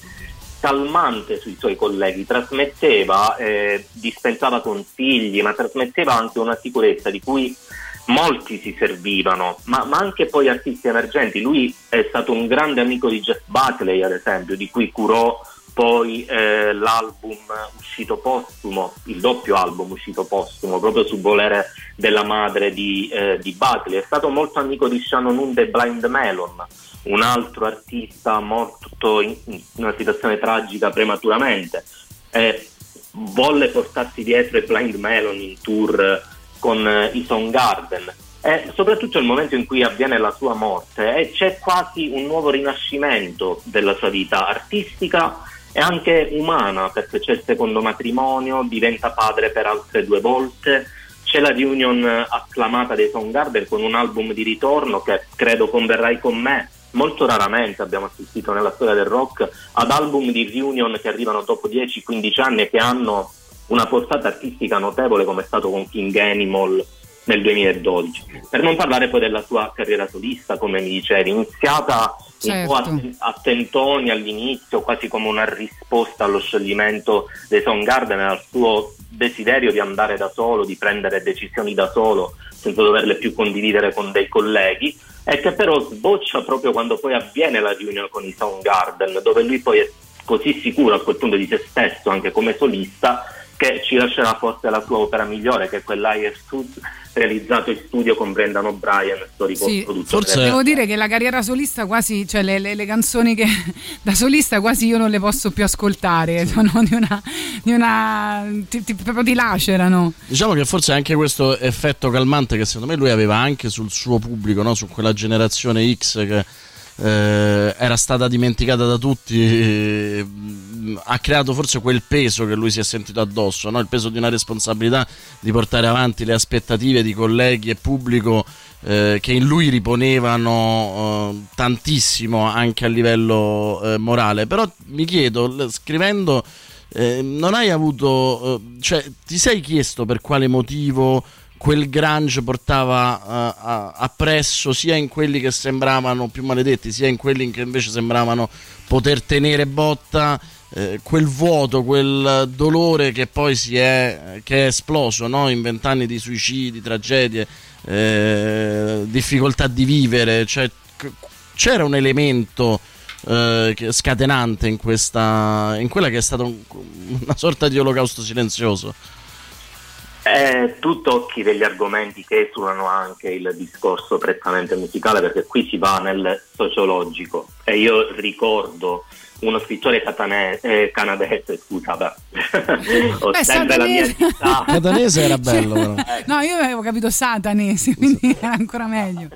calmante sui suoi colleghi, trasmetteva, eh, dispensava consigli, ma trasmetteva anche una sicurezza di cui molti si servivano, ma, ma anche poi artisti emergenti. Lui è stato un grande amico di Jeff Buckley, ad esempio, di cui curò poi eh, l'album uscito postumo, il doppio album uscito postumo, proprio su volere della madre di, eh, di Buckley. È stato molto amico di Shannon Hoon e Blind Melon, un altro artista morto in, una situazione tragica prematuramente. Eh, volle portarsi dietro i Blind Melon in tour con eh, i Soundgarden. E soprattutto il momento in cui avviene la sua morte e c'è quasi un nuovo rinascimento della sua vita artistica e anche umana, perché c'è il secondo matrimonio, diventa padre per altre due volte, c'è la reunion eh, acclamata dei Soundgarden con un album di ritorno che credo converrai con me. Molto raramente abbiamo assistito nella storia del rock ad album di reunion che arrivano dopo 10-15 anni e che hanno una portata artistica notevole come è stato con King Animal nel 2012. Per non parlare poi della sua carriera solista, come mi dicevi, iniziata un po' a, Certo. a tentoni all'inizio, quasi come una risposta allo scioglimento dei Soundgarden e al suo desiderio di andare da solo, di prendere decisioni da solo, senza doverle più condividere con dei colleghi, e che però sboccia proprio quando poi avviene la riunione con i Soundgarden, dove lui poi è così sicuro a quel punto di se stesso, anche come solista, che ci lascerà forse la sua opera migliore, che è quell'Air Sud realizzato in studio con Brendan O'Brien, storico Sì, produttore. devo dire che la carriera solista quasi, cioè le, le- le canzoni che da solista quasi io non le posso più ascoltare, sono di una, di una ti- ti- proprio ti lacerano. Diciamo che forse anche questo effetto calmante che secondo me lui aveva anche sul suo pubblico, no? su quella generazione X che eh, era stata dimenticata da tutti, ha creato forse quel peso che lui si è sentito addosso, no? il peso di una responsabilità di portare avanti le aspettative di colleghi e pubblico eh, che in lui riponevano eh, tantissimo anche a livello eh, morale. Però mi chiedo, scrivendo eh, non hai avuto, eh, cioè ti sei chiesto per quale motivo quel grunge portava eh, a- appresso sia in quelli che sembravano più maledetti, sia in quelli che invece sembravano poter tenere botta. Eh, quel vuoto, quel dolore che poi si è, che è esploso no? in vent'anni di suicidi, tragedie, eh, difficoltà di vivere, cioè, c'era un elemento eh, scatenante in questa in quella che è stata un- una sorta di olocausto silenzioso. Eh, tu tocchi degli argomenti che esulano anche il discorso prettamente musicale perché qui si va nel sociologico e io ricordo uno scrittore catane- eh, canadese, scusa, beh. ho Beh, sempre la mia satanese. città. Catanese era bello, però. No, io avevo capito satanese, quindi era ancora meglio.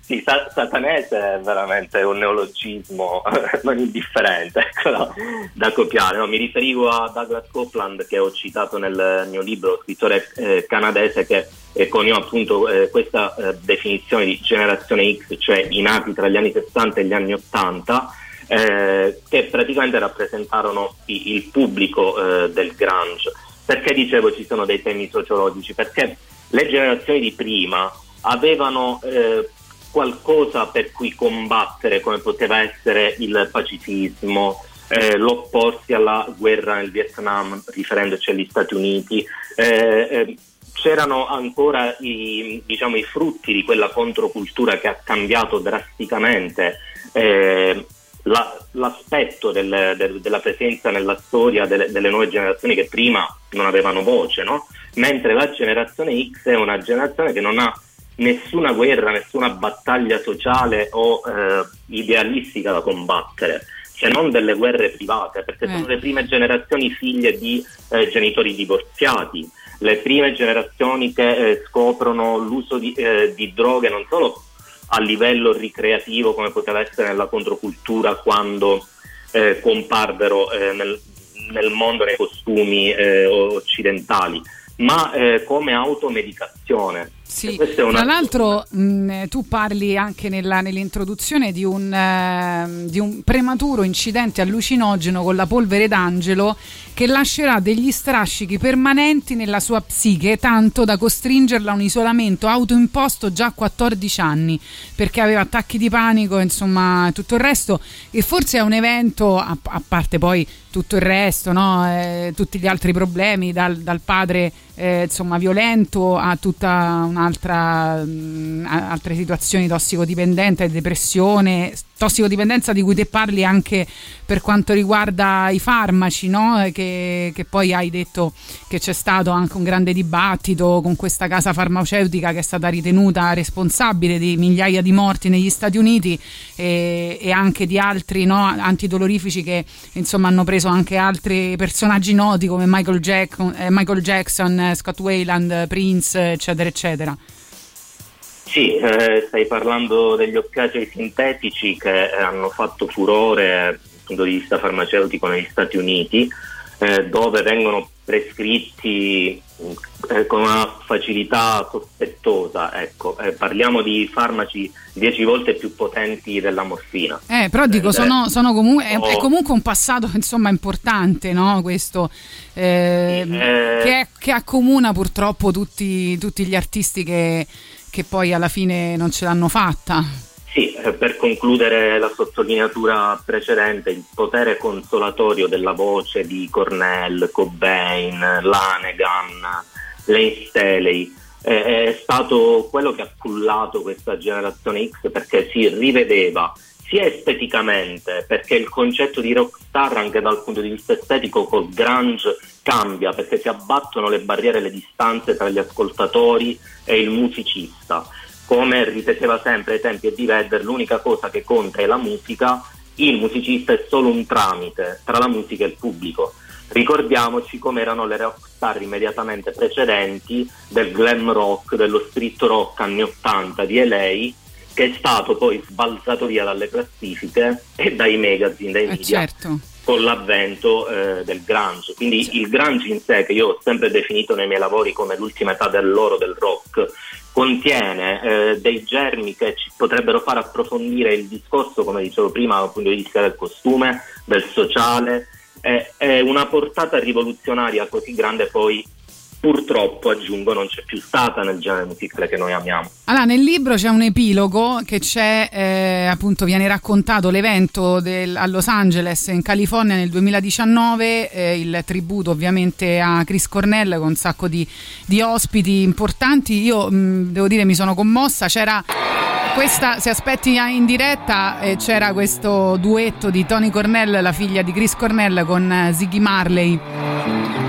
Sì, sa- satanese è veramente un neologismo non indifferente ecco, da, copiare. No, mi riferivo a Douglas Copeland che ho citato nel mio libro, scrittore eh, canadese che eh, coniò appunto eh, questa eh, definizione di generazione X, cioè i nati tra gli anni 60 e gli anni 80, eh, che praticamente rappresentarono il pubblico eh, del grunge. Perché dicevo ci sono dei temi sociologici? Perché le generazioni di prima avevano eh, qualcosa per cui combattere, come poteva essere il pacifismo, eh, l'opporsi alla guerra nel Vietnam, riferendoci agli Stati Uniti. eh, eh, c'erano ancora i, diciamo, i frutti di quella controcultura che ha cambiato drasticamente eh, la- l'aspetto del- del- della presenza nella storia delle, delle nuove generazioni che prima non avevano voce, no? mentre la generazione X è una generazione che non ha nessuna guerra, nessuna battaglia sociale o eh, idealistica da combattere, se non delle guerre private, perché Eh. sono le prime generazioni figlie di eh, genitori divorziati, le prime generazioni che eh, scoprono l'uso di, eh, di droghe non solo a livello ricreativo come poteva essere nella controcultura quando eh, comparvero eh, nel, nel mondo nei costumi eh, occidentali, ma eh, come automedicazione. Sì, una- tra l'altro mh, tu parli anche nella- nell'introduzione di un, ehm, di un prematuro incidente allucinogeno con la polvere d'angelo che lascerà degli strascichi permanenti nella sua psiche, tanto da costringerla a un isolamento autoimposto già a 14 anni, perché aveva attacchi di panico, insomma, tutto il resto, e forse è un evento, a, a parte poi tutto il resto, no? Eh, tutti gli altri problemi, dal, dal padre eh, insomma, violento a tutta un'altra mh, a- altre situazioni tossicodipendente, depressione, tossicodipendenza di cui te parli anche per quanto riguarda i farmaci, no? Che, che poi hai detto che c'è stato anche un grande dibattito con questa casa farmaceutica che è stata ritenuta responsabile di migliaia di morti negli Stati Uniti e, e anche di altri no, antidolorifici che insomma hanno preso anche altri personaggi noti come Michael, Jack- eh, Michael Jackson, Scott Wayland, Prince, eccetera, eccetera. Sì, eh, stai parlando degli oppiacei sintetici che hanno fatto furore dal punto di vista farmaceutico negli Stati Uniti, eh, dove vengono prescritti eh, con una facilità sospettosa. Ecco, Eh, parliamo di farmaci 10 volte più potenti della morfina. Eh, però dico, Eh, sono, sono comunque, è, è Oh. comunque un passato insomma importante, no? Questo eh, eh. che, è- che accomuna purtroppo tutti, tutti gli artisti che, che poi alla fine non ce l'hanno fatta. Sì, eh, per concludere la sottolineatura precedente, il potere consolatorio della voce di Cornell, Cobain, Lanegan, Lane Staley eh, è stato quello che ha cullato questa generazione X perché si rivedeva sia esteticamente, perché il concetto di rockstar anche dal punto di vista estetico col grunge cambia, perché si abbattono le barriere e le distanze tra gli ascoltatori e il musicista come ripeteva sempre ai tempi di Vedder, l'unica cosa che conta è la musica, il musicista è solo un tramite tra la musica e il pubblico. Ricordiamoci come erano le rockstar immediatamente precedenti del glam rock, dello street rock anni 80 di LA, che è stato poi sbalzato via dalle classifiche e dai magazine, dai Eh, media certo. con l'avvento eh, del grunge. Quindi il grunge in sé, che io ho sempre definito nei miei lavori come l'ultima età dell'oro del rock, contiene eh, dei germi che ci potrebbero far approfondire il discorso, come dicevo prima, dal punto di vista del costume, del sociale. È, è una portata rivoluzionaria così grande poi purtroppo aggiungo non c'è più stata nel genere musicale che noi amiamo. Allora, nel libro c'è un epilogo che c'è, eh, appunto, viene raccontato l'evento del- a Los Angeles in California nel 2019, eh, il tributo ovviamente a Chris Cornell con un sacco di, di ospiti importanti. Io mh, devo dire mi sono commossa, c'era Questa, se aspetti in diretta, eh, c'era questo duetto di Tony Cornell, la figlia di Chris Cornell, con eh, Ziggy Marley.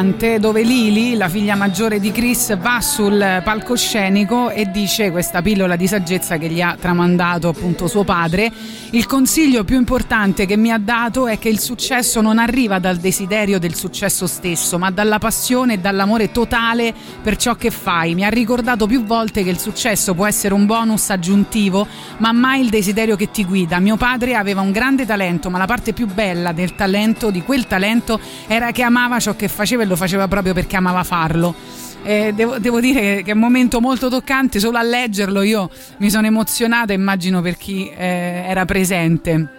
Toccante dove Lily, la figlia maggiore di Chris, va sul palcoscenico e dice questa pillola di saggezza che gli ha tramandato appunto suo padre. Il consiglio più importante che mi ha dato è che il successo non arriva dal desiderio del successo stesso, ma dalla passione e dall'amore totale per ciò che fai. Mi ha ricordato più volte che il successo può essere un bonus aggiuntivo, ma mai il desiderio che ti guida. Mio padre aveva un grande talento, ma la parte più bella del talento, di quel talento, era che amava ciò che faceva e lo faceva proprio perché amava farlo. Eh, devo, devo dire che- è un momento molto toccante, solo a leggerlo io mi sono emozionata, immagino per chi eh, era presente.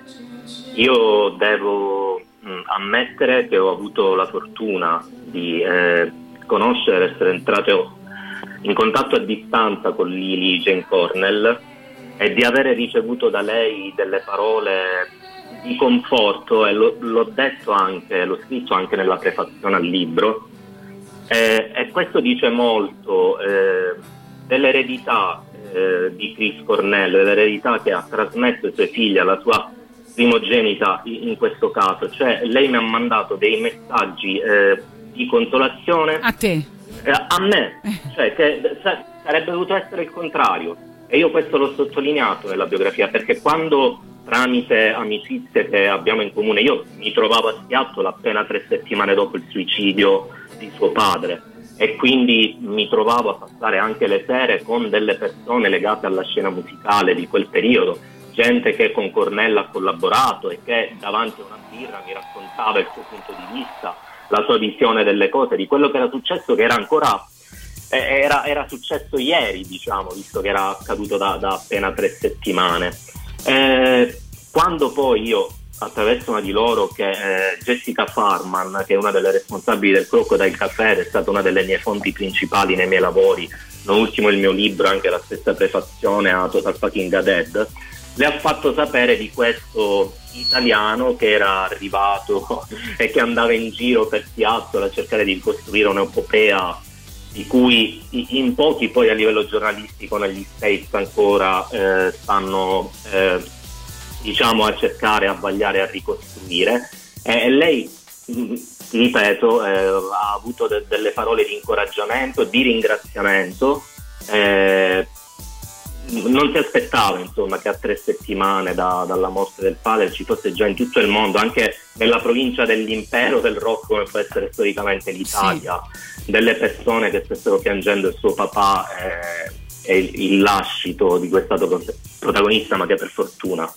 Io devo mh, ammettere che ho avuto la fortuna di eh, conoscere, essere entrato in contatto a distanza con Lily Jane Cornell e di avere ricevuto da lei delle parole di conforto e lo- l'ho detto anche, l'ho scritto anche nella prefazione al libro eh, e questo dice molto eh, dell'eredità eh, di Chris Cornell, dell'eredità che ha trasmesso ai suoi figli, alla sua primogenita in questo caso, cioè lei mi ha mandato dei messaggi eh, di consolazione A te. eh, a me, cioè che sa- sarebbe dovuto essere il contrario. E io questo l'ho sottolineato nella biografia perché quando tramite amicizie che abbiamo in comune, io mi trovavo a Seattle appena tre settimane dopo il suicidio di suo padre e quindi mi trovavo a passare anche le sere con delle persone legate alla scena musicale di quel periodo, gente che con Cornella ha collaborato e che davanti a una birra mi raccontava il suo punto di vista, la sua visione delle cose, di quello che era successo, che era ancora eh, era, era successo ieri, diciamo, visto che era accaduto da, da appena tre settimane. Eh, quando poi io, attraverso una di loro, che è Jessica Farman, che è una delle responsabili del Crocodile Café ed è stata una delle mie fonti principali nei miei lavori, non ultimo il mio libro, anche la stessa prefazione a Total Fucking Dead, le ha fatto sapere di questo italiano che era arrivato e che andava in giro per Seattle a cercare di costruire un'epopea di cui in pochi poi a livello giornalistico negli States ancora eh, stanno eh, diciamo a cercare, a vagliare, a ricostruire. E, e lei mh, ripeto eh, ha avuto de- delle parole di incoraggiamento, di ringraziamento eh, non si aspettava insomma che a tre settimane da- dalla morte del padre ci fosse già in tutto il mondo, anche nella provincia dell'impero del rock come può essere storicamente l'Italia, delle persone che stessero piangendo il suo papà eh, e il, il lascito di con- protagonista, ma che per fortuna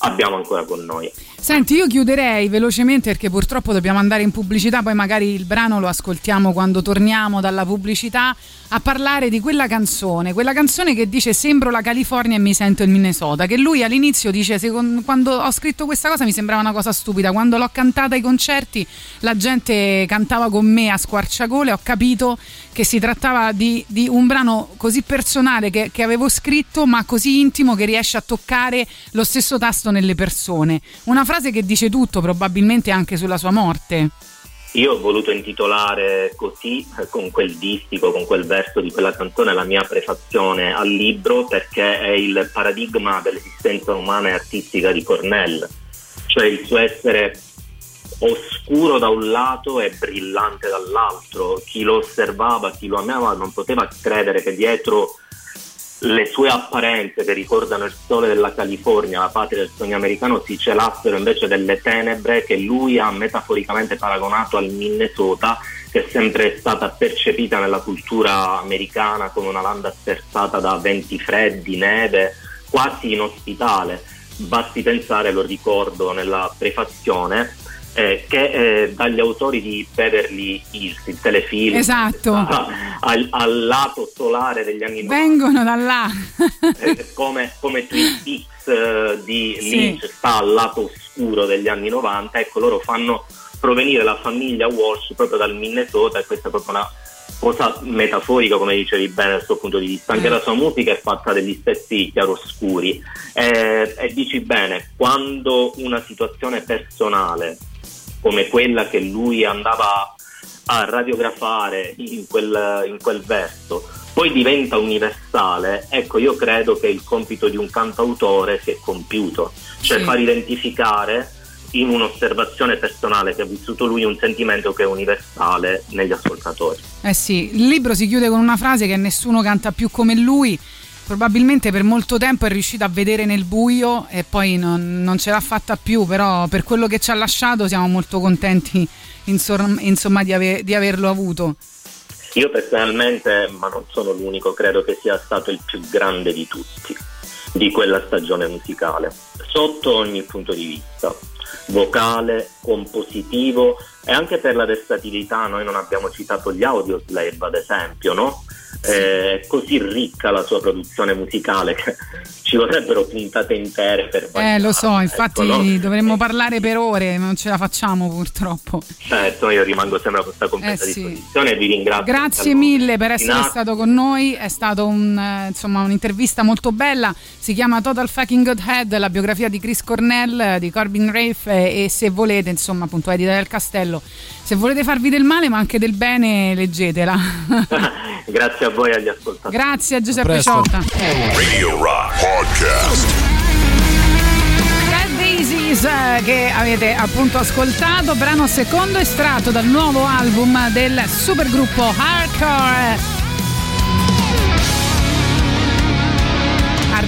abbiamo ancora con noi. Senti, io chiuderei velocemente perché purtroppo dobbiamo andare in pubblicità, poi magari il brano lo ascoltiamo quando torniamo dalla pubblicità a parlare di quella canzone, quella canzone che dice sembro la California e mi sento il Minnesota, che lui all'inizio dice "Secon- quando ho scritto questa cosa mi sembrava una cosa stupida, quando l'ho cantata ai concerti la gente cantava con me a squarciagole, ho capito che si trattava di, di un brano così personale che, che avevo scritto ma così intimo che riesce a toccare lo stesso tasto nelle persone. Una frase che dice tutto probabilmente anche sulla sua morte. Io ho voluto intitolare così, con quel distico, con quel verso di quella canzone, la mia prefazione al libro perché è il paradigma dell'esistenza umana e artistica di Cornell, cioè il suo essere oscuro da un lato e brillante dall'altro. Chi lo osservava, chi lo amava non poteva credere che dietro le sue apparenze che ricordano il sole della California, la patria del sogno americano, si celassero invece delle tenebre che lui ha metaforicamente paragonato al Minnesota, che è sempre stata percepita nella cultura americana come una landa sterzata da venti freddi, neve, quasi inospitale. Basti pensare, lo ricordo nella prefazione, eh, che eh, dagli autori di Beverly Hills, il telefilm, Esatto. a- al, al lato solare degli anni 90 Vengono da là. eh, come, come Twin Peaks eh, di Sì. Lynch sta al lato oscuro degli anni 90, ecco loro fanno provenire la famiglia Walsh proprio dal Minnesota e questa è proprio una cosa metaforica come dicevi bene dal suo punto di vista, anche Mm. la sua musica è fatta degli stessi chiaroscuri Eh, e dici bene, quando una situazione personale come quella che lui andava a radiografare in quel, in quel verso, poi diventa universale, ecco io credo che il compito di un cantautore si è compiuto, cioè Sì. far identificare in un'osservazione personale che ha vissuto lui un sentimento che è universale negli ascoltatori. Eh sì, il libro si chiude con una frase che nessuno canta più come lui. Probabilmente per molto tempo è riuscito a vedere nel buio e poi non, non ce l'ha fatta più, però per quello che ci ha lasciato siamo molto contenti insomma, di, ave- di averlo avuto. Io personalmente, ma non sono l'unico, credo che sia stato il più grande di tutti, di quella stagione musicale, sotto ogni punto di vista, vocale, compositivo e anche per la versatilità, noi non abbiamo citato gli Audioslave ad esempio, no? Eh, È così ricca la sua produzione musicale che ci vorrebbero puntate intere per Eh, lo so, infatti Ecco, no? dovremmo parlare per ore, non ce la facciamo purtroppo. Certo, io rimango sempre a questa completa Eh, sì. disposizione e vi ringrazio. Grazie mille per essere Grazie. stato con noi, è stata un, eh, insomma, un'intervista molto bella, si chiama Total Fucking Godhead, la biografia di Chris Cornell, eh, di Corbin Rafe e, e se volete, insomma appunto Edita del Castello, se volete farvi del male ma anche del bene leggetela. Grazie a voi e agli ascoltatori. Grazie a Giuseppe presto. Ciotta. Radio Rock Podcast. Eh, che avete appunto ascoltato, brano secondo estratto dal nuovo album del supergruppo Hardcore.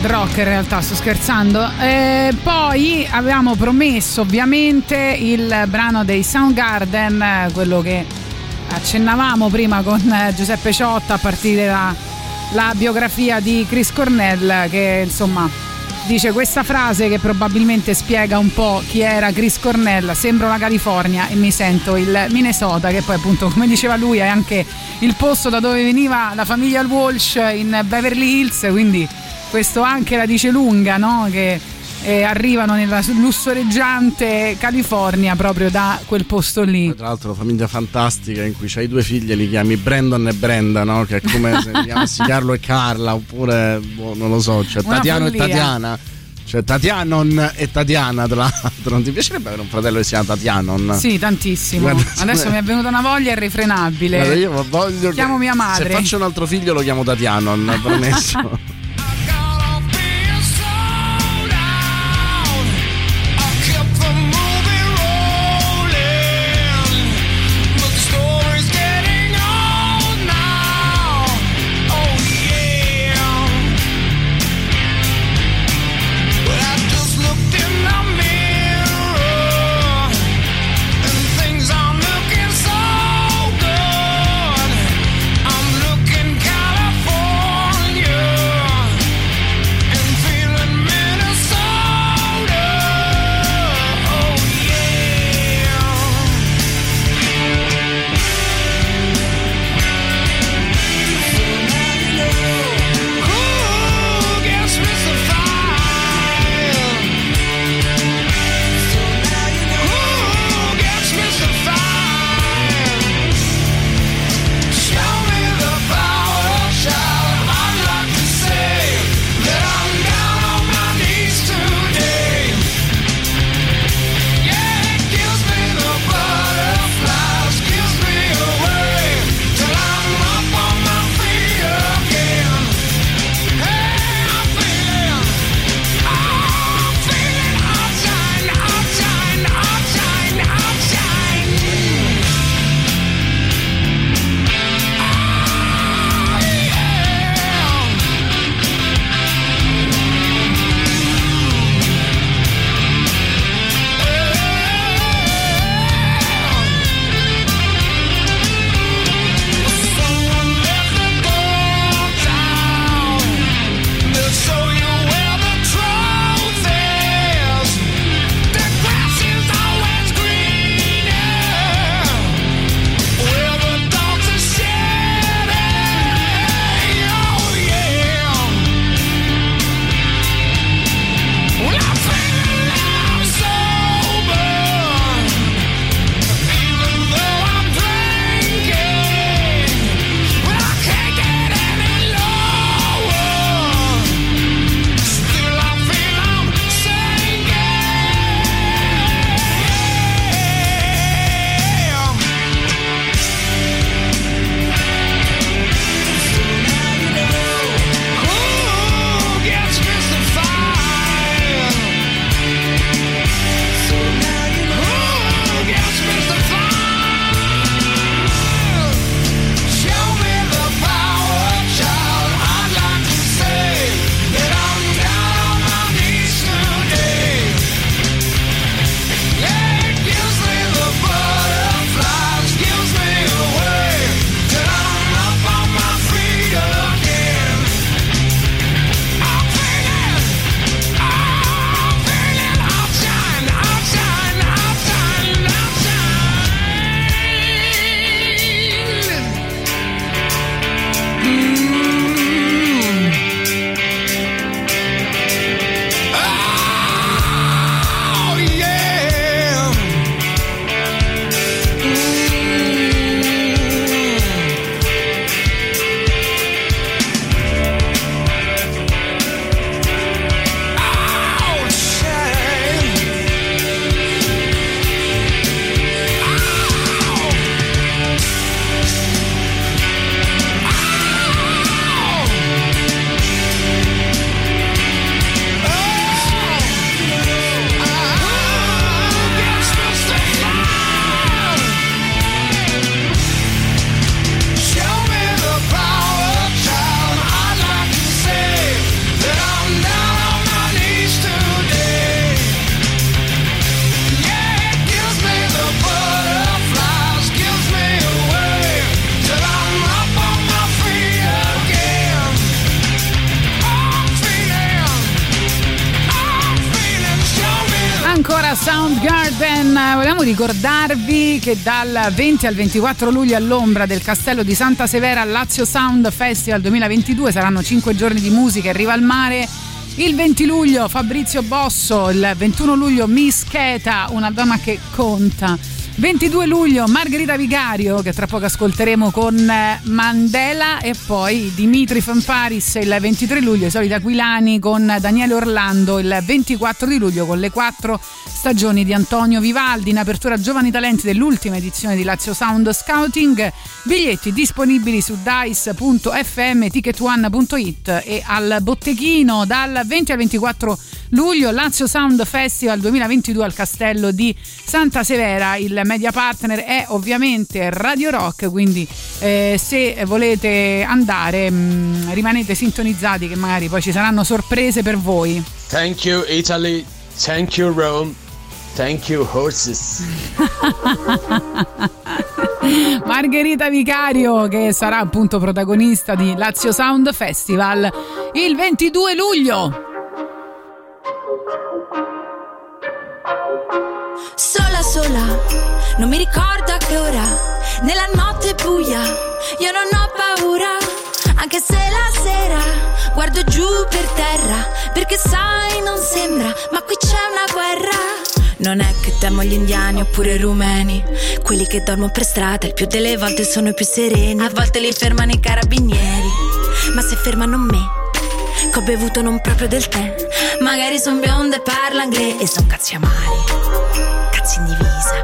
Hard rock in realtà, sto scherzando. Eh, poi avevamo promesso ovviamente il brano dei Soundgarden, quello che accennavamo prima con Giuseppe Ciotta a partire da la biografia di Chris Cornell che insomma dice questa frase che probabilmente spiega un po' chi era Chris Cornell sembro la California e mi sento il Minnesota che poi appunto come diceva lui è anche il posto da dove veniva la famiglia Walsh in Beverly Hills quindi questo anche la dice lunga no? che eh, arrivano nella lussoreggiante California proprio da quel posto lì Tra l'altro, famiglia fantastica in cui c'hai due figli e li chiami Brandon e Brenda, no? Che è come se li chiamassi Carlo e Carla, oppure boh, non lo so, c'è Una Tatiano follia. e Tatiana. C'è Tatianon e Tatiana, tra l'altro. Non ti piacerebbe avere un fratello che si chiama Tatianon? Sì, tantissimo. Guarda, Adesso mi è venuta una voglia irrefrenabile. Guarda, io voglio Chiamo mia madre. Se faccio un altro figlio lo chiamo Tatianon, promesso. Ricordarvi che dal 20 al 24 luglio all'ombra del castello di Santa Severa Lazio Sound Festival 2022 saranno 5 giorni di musica in riva al mare. Il 20 luglio Fabrizio Bosso, il 21 luglio Miss Cheta, una donna che conta. 22 luglio Margherita Vigario che tra poco ascolteremo con eh, Mandela e poi Dimitri Fanfaris il 23 luglio i soliti Aquilani con Daniele Orlando il 24 di luglio con le quattro stagioni di Antonio Vivaldi in apertura Giovani Talenti dell'ultima edizione di Lazio Sound Scouting. Biglietti disponibili su dice.fm ticketone.it e al botteghino dal 20 al 24 luglio Lazio Sound Festival 2022 al castello di Santa Severa. Il media partner è ovviamente Radio Rock quindi eh, se volete andare mh, rimanete sintonizzati che magari poi ci saranno sorprese per voi. Thank you Italy, thank you Rome, thank you horses. Margherita Vicario che sarà appunto protagonista di Lazio Sound Festival il 22 luglio Sola sola, non mi ricordo a che ora, nella notte buia, io non ho paura, anche se la sera guardo giù per terra, perché sai non sembra, ma qui c'è una guerra. Non è che temo gli indiani oppure i rumeni, quelli che dormono per strada il più delle volte sono i più sereni, a volte li fermano i carabinieri, ma se fermano me, che ho bevuto non proprio del tè, magari son bionda e parla inglese e son cazzi amari. Cazzo in divisa,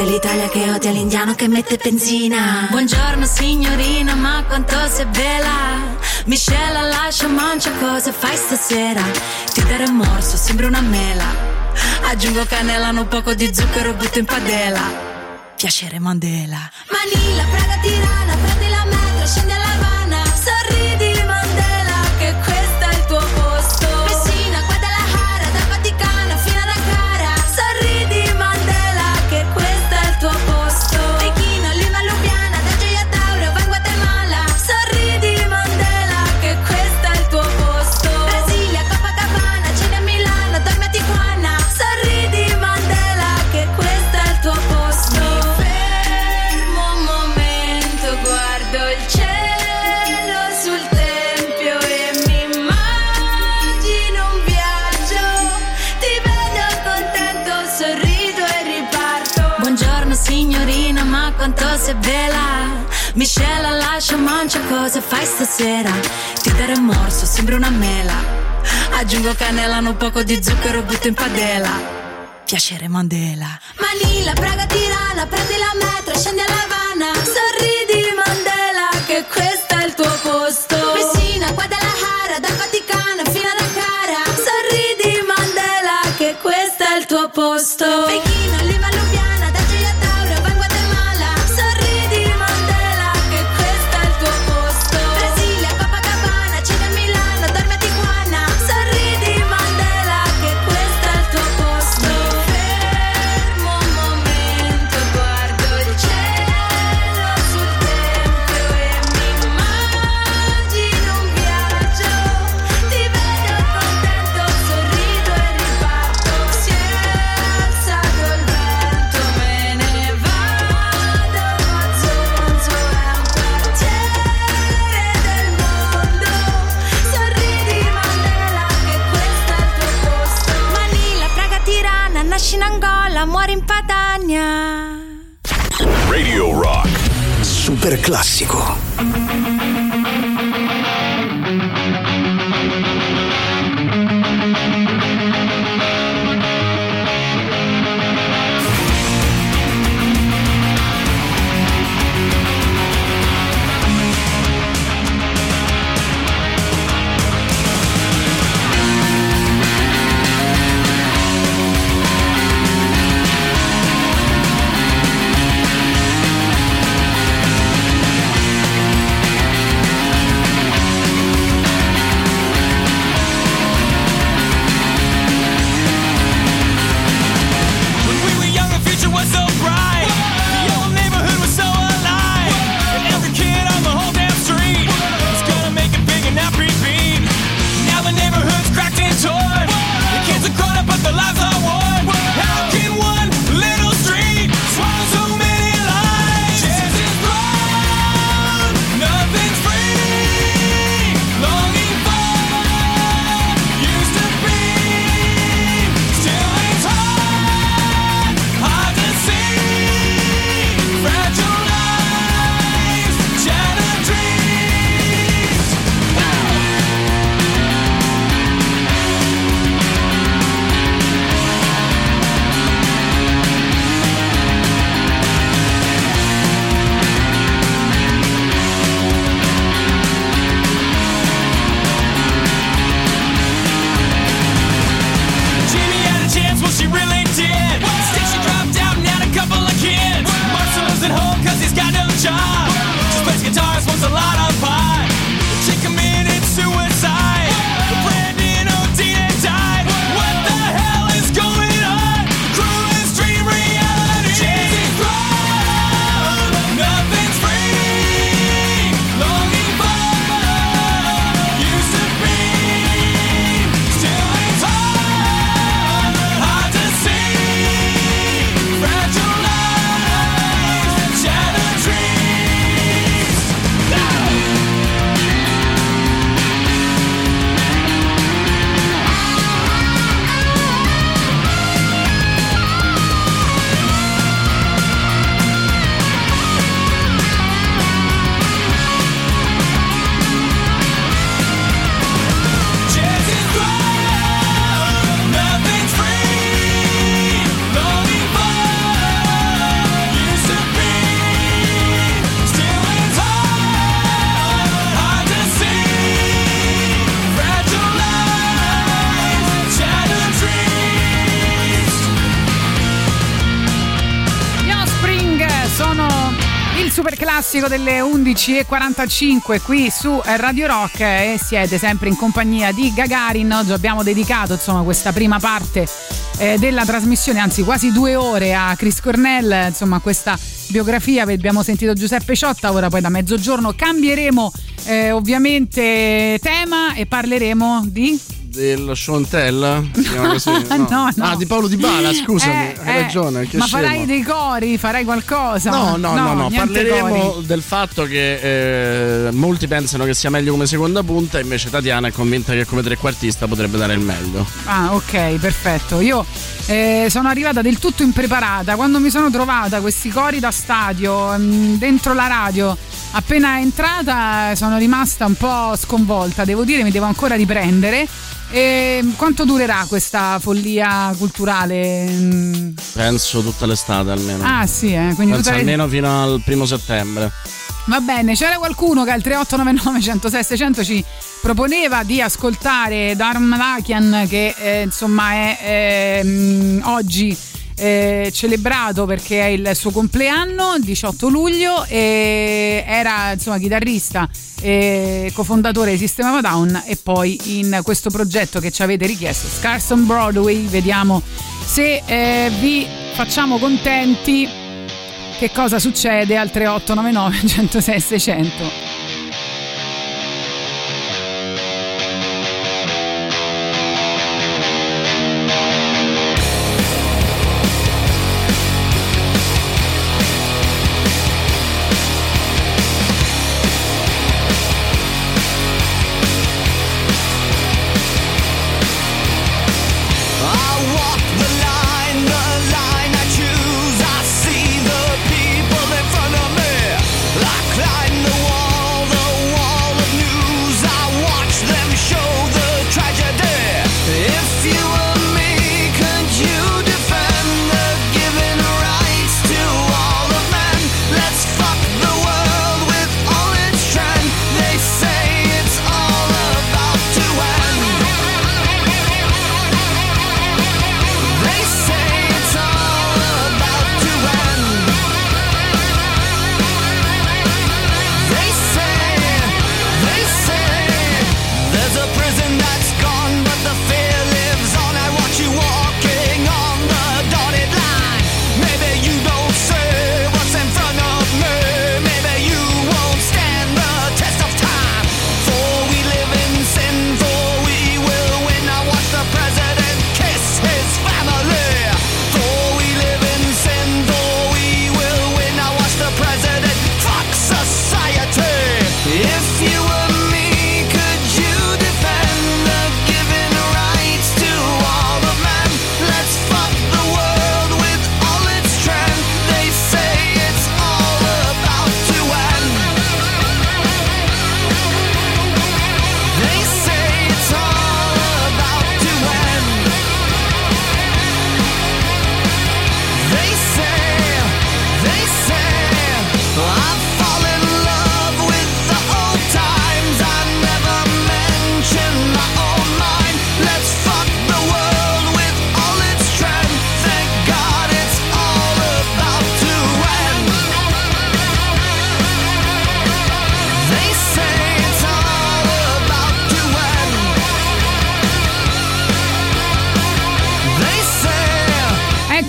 Questa è l'Italia che odia l'indiano che mette benzina. Buongiorno signorina, ma quanto sei bella. Michelle lascia mancia cosa fai stasera? Ti darò un morso, sembra una mela. Aggiungo cannella, un poco di zucchero, butto in padella. Piacere Mandela. Manila, Praga, Tirana, prendi la metro, scendi alla sembra una mela. Aggiungo cannella, un poco di zucchero, butto in padella. Piacere Mandela. Manila, Praga, Tirana, prendi la metro, scendi alla classico. Classico delle 11.45 qui su Radio Rock e siete sempre in compagnia di Gagarin. Oggi abbiamo dedicato insomma questa prima parte eh, della trasmissione, anzi quasi due ore a Chris Cornell, insomma questa biografia, abbiamo sentito Giuseppe Ciotta, ora poi da mezzogiorno cambieremo eh, ovviamente tema e parleremo di... Del Chontel? Si chiama così? No, no. Ah, di Paolo Di Bala, scusami, Eh, hai eh, ragione. Ma scemo. farai dei cori, farai qualcosa? No, no, no, no, parleremo cori. del fatto che eh, molti pensano che sia meglio come seconda punta, invece Tatiana è convinta che come trequartista potrebbe dare il meglio. Ah, ok, perfetto. Io eh, sono arrivata del tutto impreparata. Quando mi sono trovata questi cori da stadio mm, dentro la radio, appena entrata sono rimasta un po' sconvolta. Devo dire, mi devo ancora riprendere. E quanto durerà questa follia culturale? Mm, Penso tutta l'estate almeno. Ah, sì, eh, quindi Penso le- almeno fino al primo settembre. Va bene, c'era qualcuno che al 3899 106 600 ci proponeva di ascoltare Dharm Malakian che eh, insomma è ehm, oggi eh, celebrato perché è il suo compleanno, 18 luglio, e era insomma chitarrista e cofondatore di System of a Down e poi in questo progetto che ci avete richiesto, Scars on Broadway, vediamo se eh, vi facciamo contenti. Che cosa succede al 3899 106 600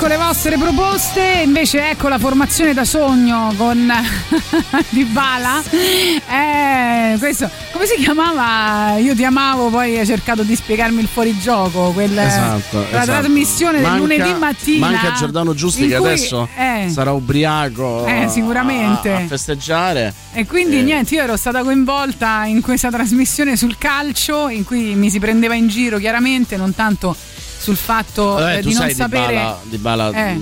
Ecco le vostre proposte, invece ecco la formazione da sogno con Di Bala. Eh, questo, come si chiamava? Io ti amavo, poi hai cercato di spiegarmi il fuorigioco. Quel, Esatto. La esatto. trasmissione del Manca- lunedì mattina. Manca Giordano Giusti che cui- adesso eh, sarà ubriaco Eh, sicuramente. a, a festeggiare. E quindi niente, io ero stata coinvolta in questa trasmissione sul calcio in cui mi si prendeva in giro chiaramente, non tanto sul fatto eh, tu di non sapere. di Bala, di Bala, Eh.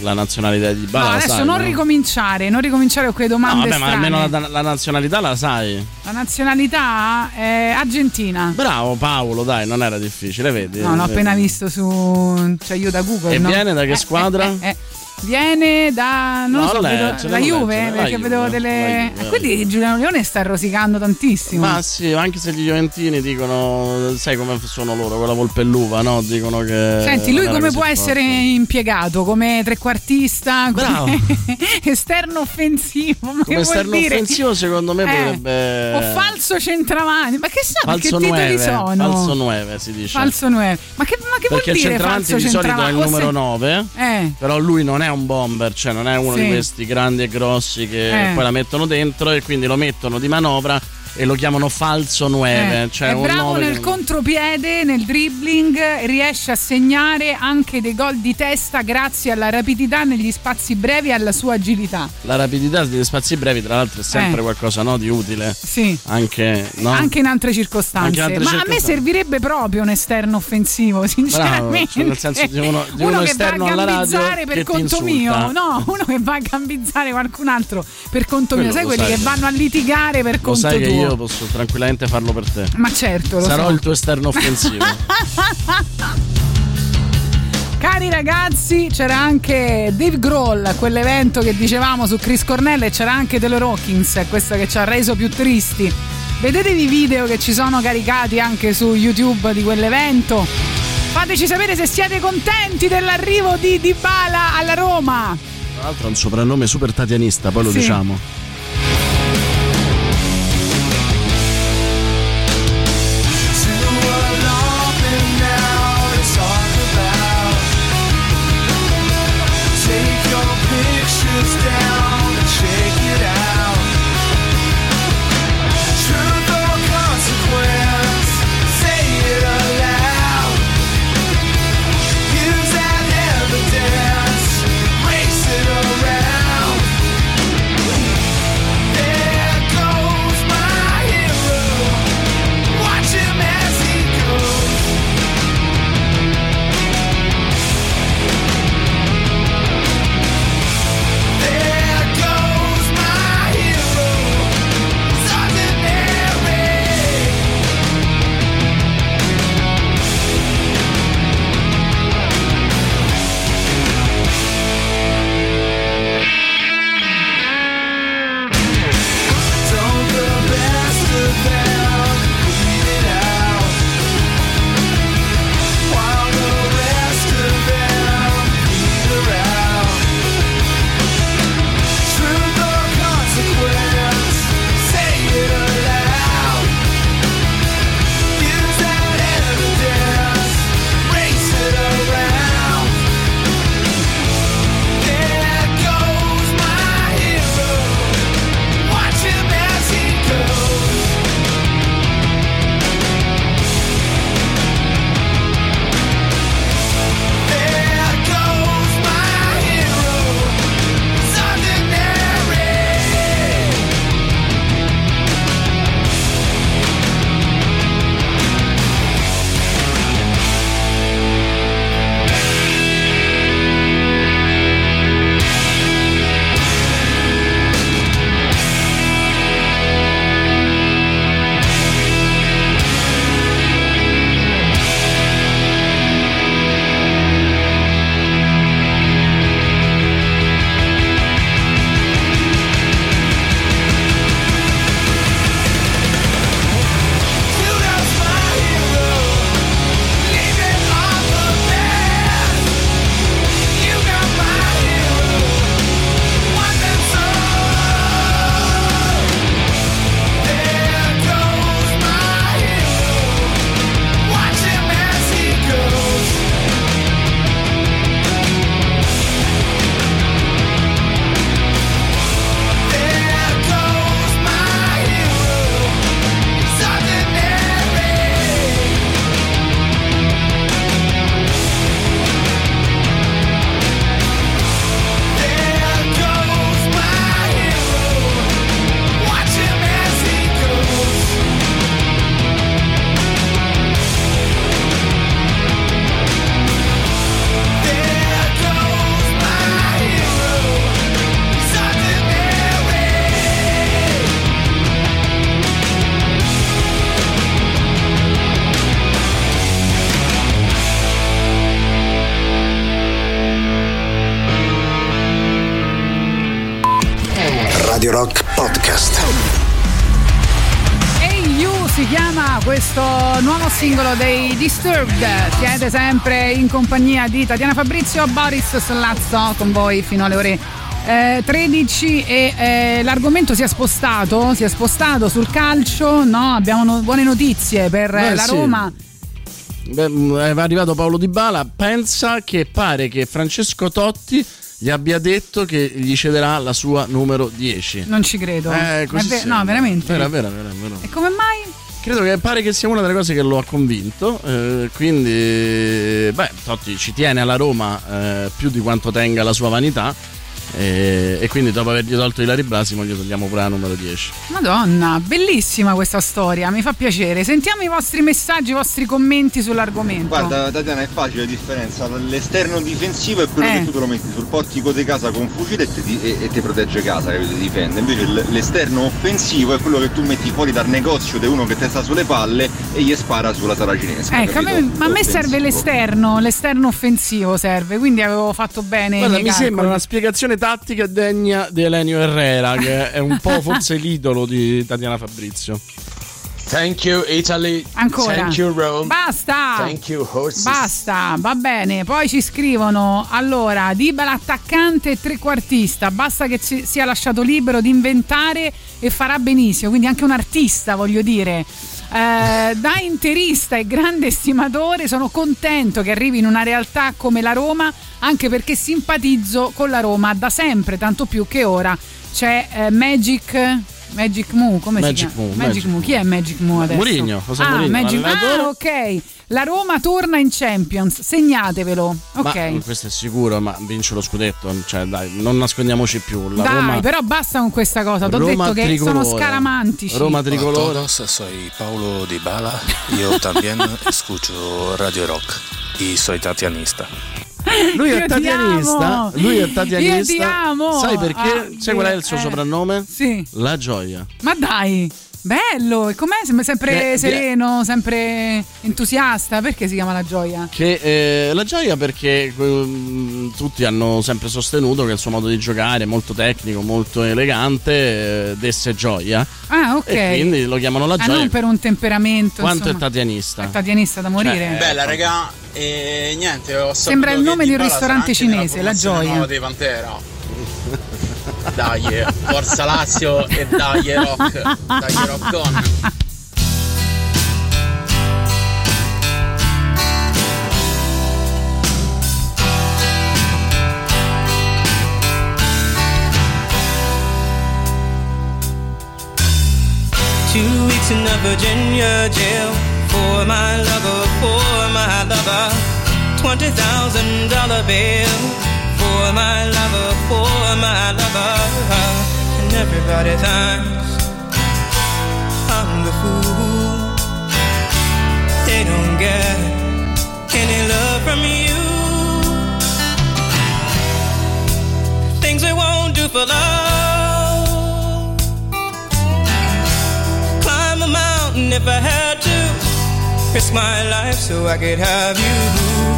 la nazionalità di Bala. No, adesso sai, non no? ricominciare, non ricominciare con quelle No, domande vabbè, ma almeno la, la nazionalità la sai. La nazionalità è argentina. Bravo Paolo, dai, non era difficile, vedi? No, l'ho Vedi. appena visto su. cioè io da Google. E no? viene da che Eh, squadra? eh, eh, eh. Viene da non No, so, Lecce, vedo- la Juve, la perché Juve, vedevo la delle Juve. Ah, quindi Giuliano Leone sta rosicando tantissimo. Ma sì, anche se gli Juventini dicono, sai come sono loro, con la volpe e l'uva, no? Dicono che. Senti, lui come può essere impiegato? Come trequartista? Come esterno offensivo? Ma che Come esterno dire? offensivo, secondo me Eh, potrebbe. O falso centravanti? Ma che sa che Falso titoli 9, sono? falso 9 si dice. Falso 9. Ma che, ma che Perché il vuol dire centravanti falso di solito è il centravanti? Numero se- 9. Eh. Però lui non è un bomber, cioè non è uno Sì. di questi grandi e grossi che Eh. poi la mettono dentro e quindi lo mettono di manovra e lo chiamano falso 9. Eh, cioè è bravo 9 nel che- contropiede, nel dribbling, riesce a segnare anche dei gol di testa grazie alla rapidità negli spazi brevi e alla sua agilità. La rapidità degli spazi brevi, tra l'altro, è sempre Eh. qualcosa no, di utile. Sì. Anche, no? Anche in altre circostanze. Anche in altre Ma a me circostanze. servirebbe proprio un esterno offensivo, sinceramente. cioè nel senso di uno- di uno che esterno va a gambizzare per che conto mio. No, uno che va a gambizzare qualcun altro per conto mio. Quello Sai lo quelli sai che che- vanno a litigare per Lo conto sai che tuo. Io posso tranquillamente farlo per te. Ma certo, lo Sarò so. il tuo esterno offensivo. Cari ragazzi, c'era anche Dave Grohl a quell'evento che dicevamo su Chris Cornell e c'era anche Taylor Hawkins, questo che ci ha reso più tristi. Vedetevi i video che ci sono caricati anche su YouTube di quell'evento. Fateci sapere se siete contenti dell'arrivo di Dybala alla Roma. Tra l'altro ha un soprannome super tatianista, poi lo Sì. diciamo. Singolo dei Disturbed. Siete sempre in compagnia di Tatiana Fabrizio, Boris Sollazzo con voi fino alle ore eh, 13 e eh, l'argomento si è spostato, si è spostato sul calcio, no? Abbiamo no- buone notizie per eh, Beh, la sì. Roma. Beh, mh, è arrivato Paolo Di Bala. Pensa che pare che Francesco Totti gli abbia detto che gli cederà la sua numero 10. Non ci credo. Eh, così È no, veramente. Vera, vera, vera, vera. E come mai? Credo che pare che sia una delle cose che lo ha convinto. eh, quindi, beh, Totti ci tiene alla Roma eh, più di quanto tenga la sua vanità. Eh, e quindi, dopo avergli tolto Ilari Brasimo, gli togliamo pure la numero 10. Madonna, bellissima questa storia, mi fa piacere. Sentiamo i vostri messaggi, i vostri commenti sull'argomento. Guarda Tatiana è facile la differenza, l'esterno difensivo è quello Eh. che tu te lo metti sul portico di casa con fucile e ti, e- e protegge casa, capito? Ti difende. Invece l'esterno offensivo è quello che tu metti fuori dal negozio di uno che ti sta sulle palle e gli spara sulla saracinesca. Ecco, a me- ma a me Offensivo. serve l'esterno, l'esterno offensivo serve, quindi avevo fatto bene. Guarda, mi calcoli. sembra una spiegazione tattica degna di Elenio Herrera, che è un po' forse l'idolo di Tatiana Fabrizio. Thank you Italy. Ancora. Thank you Rome. Basta! Thank you horses. Basta, va bene. Poi ci scrivono: allora, Dybala attaccante e trequartista. Basta che ci sia lasciato libero di inventare e farà benissimo. Quindi anche un artista, voglio dire. Eh, da interista e grande estimatore sono contento che arrivi in una realtà come la Roma anche perché simpatizzo con la Roma da sempre tanto più che ora. C'è eh, Magic Magic Mu come Magic si chiama? Mu, Magic, Magic Mu. chi è Magic Mu adesso? Mourinho, José ah, Mourinho, Magic ah ok la Roma torna in Champions segnatevelo ok Ma questo è sicuro, ma vince lo scudetto. Cioè, dai, non nascondiamoci più. La dai Roma, però basta con questa cosa ti ho Roma detto che tricolore. sono scaramantici Roma tricolore. todos, soy Paulo Di Bala. Yo también escucho Radio Rock y soy tatianista. Lui è ti tatianista. Lui è tatianista. Sai perché? Ah, Sai qual è il suo eh, soprannome? sì. La gioia. ma dai bello e com'è Sem- sempre Beh, sereno sempre entusiasta perché si chiama la gioia Che eh, la gioia perché ehm, tutti hanno sempre sostenuto che il suo modo di giocare è molto tecnico, molto elegante, eh, desse gioia. ah ok E quindi lo chiamano la ah, gioia. non per un temperamento Quanto è insomma. tatianista? È tatianista da morire Cioè, Bella raga, e niente, ho Sembra il nome di un ristorante cinese, La Gioia. dei Pantera. Dai, eh, forza Lazio e dai eh, rock, dai eh, rock on. Two weeks in a Virginia jail for my lover, for my lover. Twenty thousand dollar bail for my lover, for my lover. And everybody thinks I'm the fool. They don't get any love from you. Things they won't do for love. Climb a mountain if I had to. Risk my life so I could have you. You,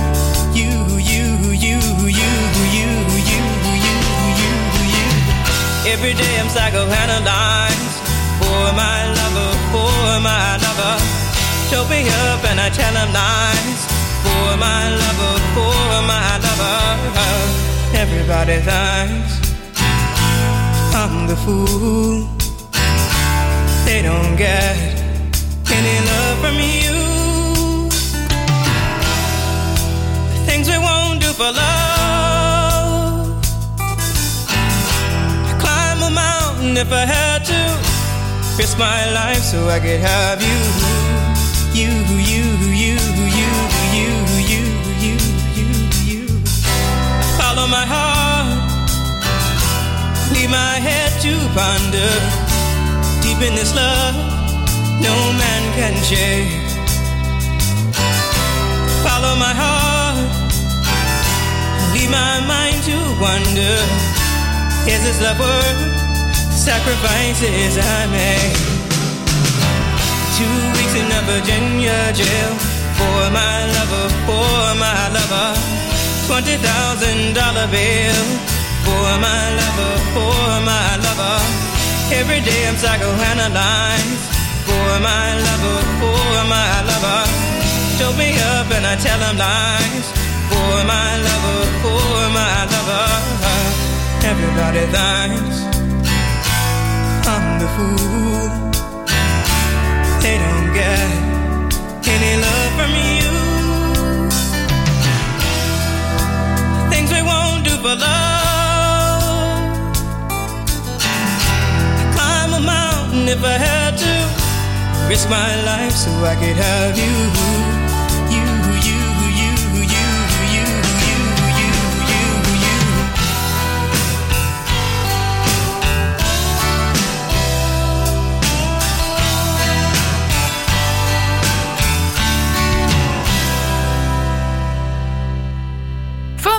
Every day I'm psychoanalyzed for my lover, for my lover. Choke me up and I tell him lies for my lover, for my lover. Everybody thinks I'm the fool. They don't get any love from you. Things we won't do for love. A mountain if I had to. Risk my life so I could have you. You, you, you, you, you, you, you, you, you. Follow my heart. Leave my head to ponder. Deep in this love, no man can shake. Follow my heart. Leave my mind to wonder. Is this love worth sacrifices I made? Two weeks in a Virginia jail for my lover, for my lover. Twenty thousand dollar bill for my lover, for my lover. Every day I'm psychoanalyzed for my lover, for my lover. Show me up and I tell him lies for my lover, for my lover. Everybody I'm the fool. They don't get any love from you. Things we won't do for love. I Climb a mountain if I had to. Risk my life so I could have. You,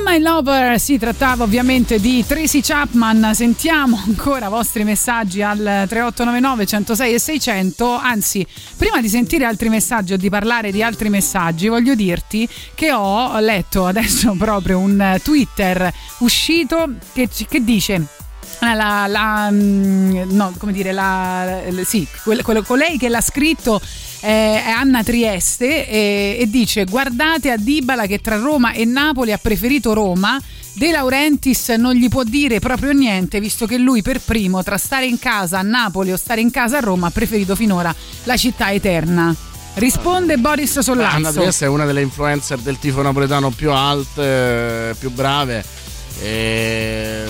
My Lover si trattava ovviamente di Tracy Chapman, sentiamo ancora i vostri messaggi al 3899 106 e 600, anzi prima di sentire altri messaggi o di parlare di altri messaggi voglio dirti che ho letto adesso proprio un Twitter uscito che, che dice la, la- mm, no, come dire, la, sì, quel- quello- colei che l'ha scritto eh, è Anna Trieste e, e dice guardate a Dybala che tra Roma e Napoli ha preferito Roma. De Laurentiis non gli può dire proprio niente visto che lui per primo tra stare in casa a Napoli o stare in casa a Roma ha preferito finora la città eterna. Risponde Boris Anna Sollazzo. Trieste è una delle influencer del tifo napoletano più alte, più brave. E,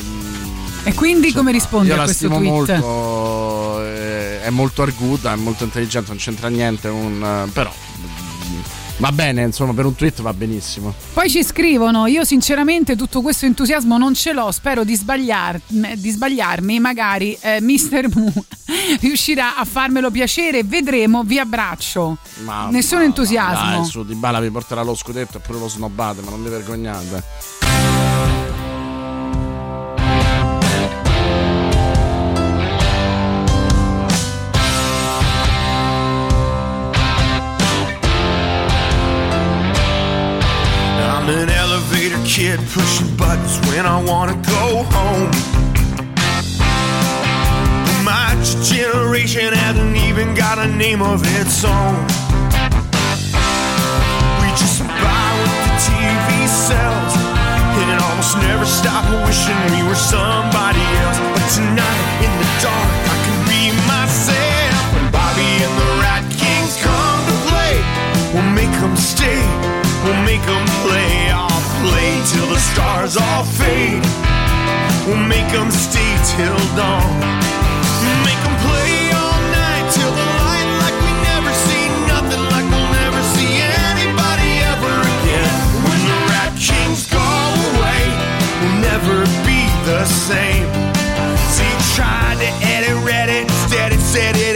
e quindi come rispondi a questo tweet? molto, eh, è molto arguta, è molto intelligente, non c'entra niente, un, eh, però mm, va bene, insomma, per un tweet va benissimo. Poi ci scrivono: Io sinceramente tutto questo entusiasmo non ce l'ho. Spero di, sbagliar- di sbagliarmi. Magari eh, Mr. Mu riuscirà a farmelo piacere. Vedremo. Vi abbraccio. Ma, Nessun ma- entusiasmo. Dai, su Di Bala vi porterà lo scudetto e pure lo snobbate, ma non vi vergognate. Kid pushing buttons when I wanna go home. My generation hasn't even got a name of its own. We just buy what the TV sells and it almost never stop wishing we were somebody else. But tonight in the dark, I can be myself. When Bobby and the Rat Kings come to play, we'll make them stay. We'll make them play. Play till the stars all fade. We'll make them stay till dawn. Make them play all night till the light like we never see nothing like we'll never see anybody ever again. When the Rat Kings go away, we'll never be the same. See, tried to edit instead it said it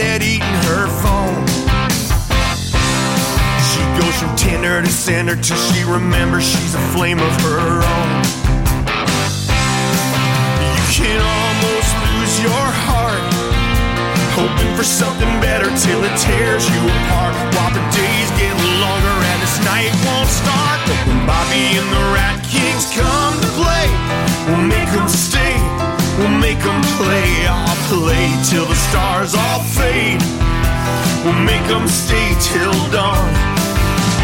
Tinder to Cinder till she remembers she's a flame of her own. You can almost lose your heart, hoping for something better till it tears you apart. While the days get longer and this night won't start. But when Bobby and the Rat Kings come to play, we'll make them stay, we'll make them play. I'll play till the stars all fade. We'll make them stay till dawn.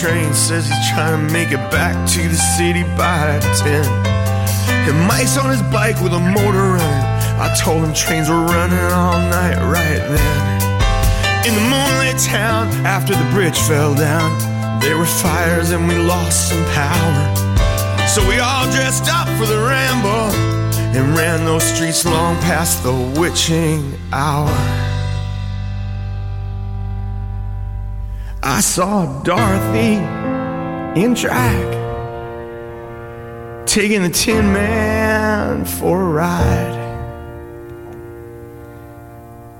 train. Says he's trying to make it back to the city by 10. And Mike's on his bike with a motor running. I told him trains were running all night right then. In the moonlit town, after the bridge fell down, there were fires and we lost some power. So we all dressed up for the ramble and ran those streets long past the witching hour. I saw Dorothy in drag, taking the Tin Man for a ride.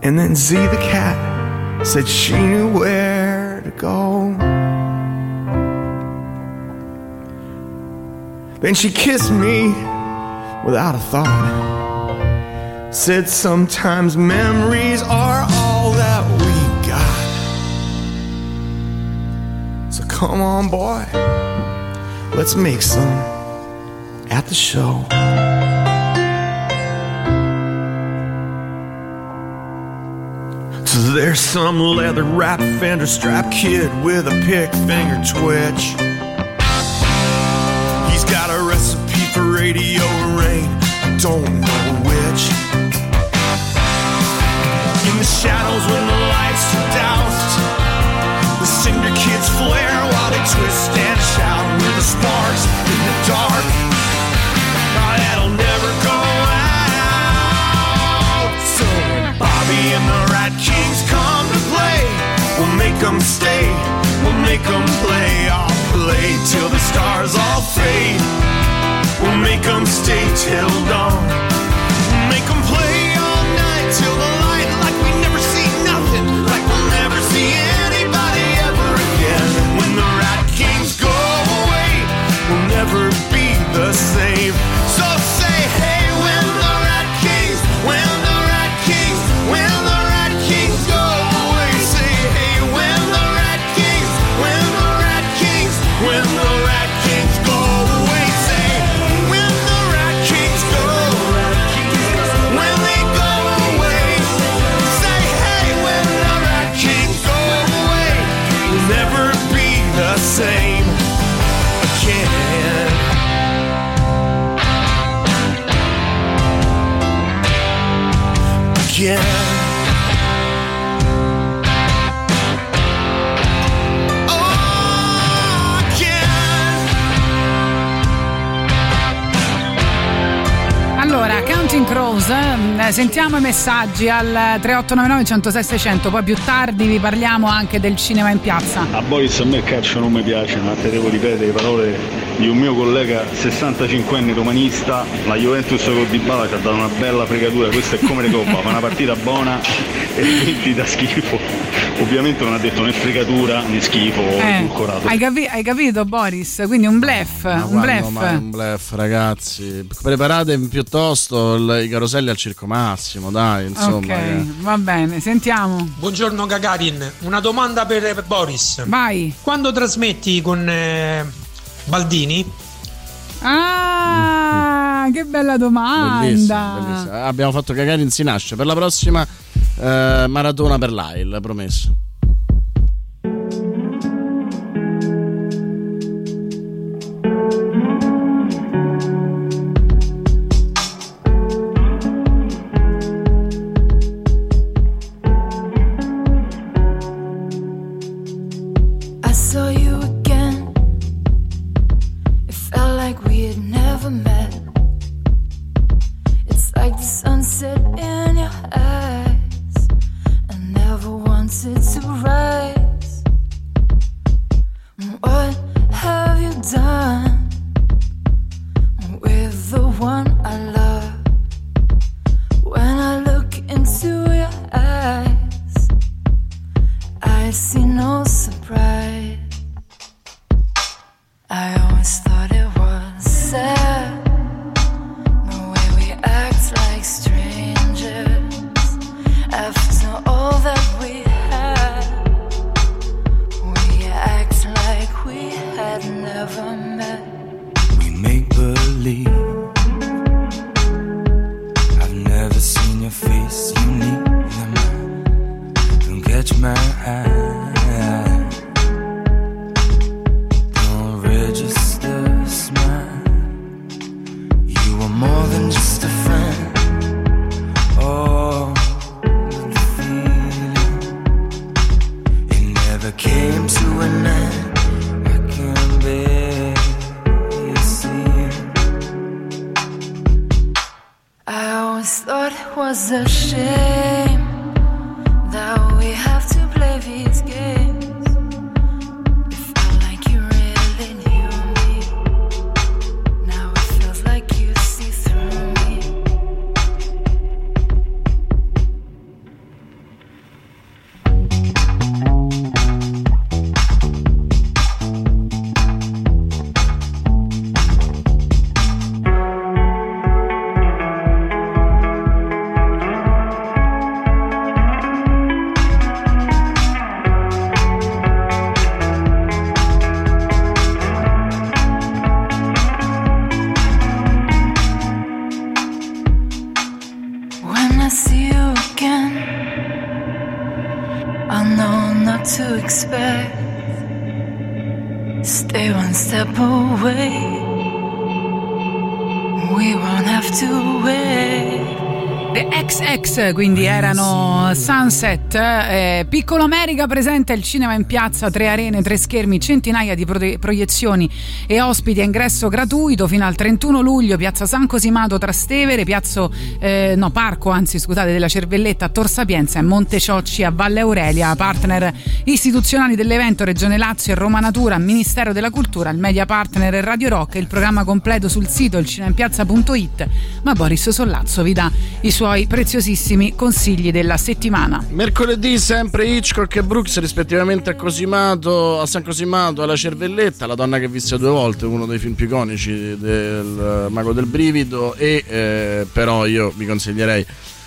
And then Z the cat said she knew where to go. Then she kissed me without a thought. Said sometimes memories are come on, boy, let's make some at the show. So there's some leather wrapped fender strap kid with a pick finger twitch. He's got a recipe for radio rain, I don't know which. In the shadows when the lights are doused, twist and shout with the sparks in the dark. That'll never go out. So when Bobby and the Rat Kings come to play, we'll make them stay, we'll make them play. I'll play till the stars all fade. We'll make them stay till dawn. Make them play all night till the light, eh, sentiamo i messaggi al 3899 106 600, poi più tardi vi parliamo anche del cinema in piazza. A Boris a me il calcio non mi piace, ma te devo ripetere le parole di un mio collega 65enne romanista, la Juventus con Dybala ci ha dato una bella fregatura, questa è come le coppa, fa una partita buona e quindi da schifo. Ovviamente non ha detto né fregatura né schifo Eh, hai, capi- hai capito Boris? Quindi un blef, un Quando blef. mai un bluff, ragazzi. Preparate piuttosto il- i caroselli al Circo Massimo, dai, insomma. ok, che- va bene, sentiamo. Buongiorno Gagarin, una domanda per Boris. Vai. Quando trasmetti con eh, Baldini? Ah, che bella domanda. Bellissimo, bellissimo. Abbiamo fatto cagare in si nasce. Per la prossima eh, maratona per l'AIL, promesso. Quindi erano Sunset. eh, Piccolo America presenta il cinema in piazza, tre arene, tre schermi, centinaia di pro- proiezioni e ospiti a ingresso gratuito fino al 31 luglio. Piazza San Cosimato Trastevere, piazzo, eh, no, Parco, anzi scusate, della Cervelletta a Tor Sapienza e Monte Ciocci a Valle Aurelia. Partner istituzionali dell'evento Regione Lazio e Roma Natura, Ministero della Cultura, il media partner è Radio Rock e il programma completo sul sito ilcinempiazza.it. Ma Boris Sollazzo vi dà i suoi preziosissimi consigli della settimana. Mercoledì sempre Hitchcock e Brooks rispettivamente a Cosimato, a San Cosimato alla Cervelletta, la donna che visse due volte, uno dei film più iconici del eh, Mago del Brivido e eh, però io vi consiglierei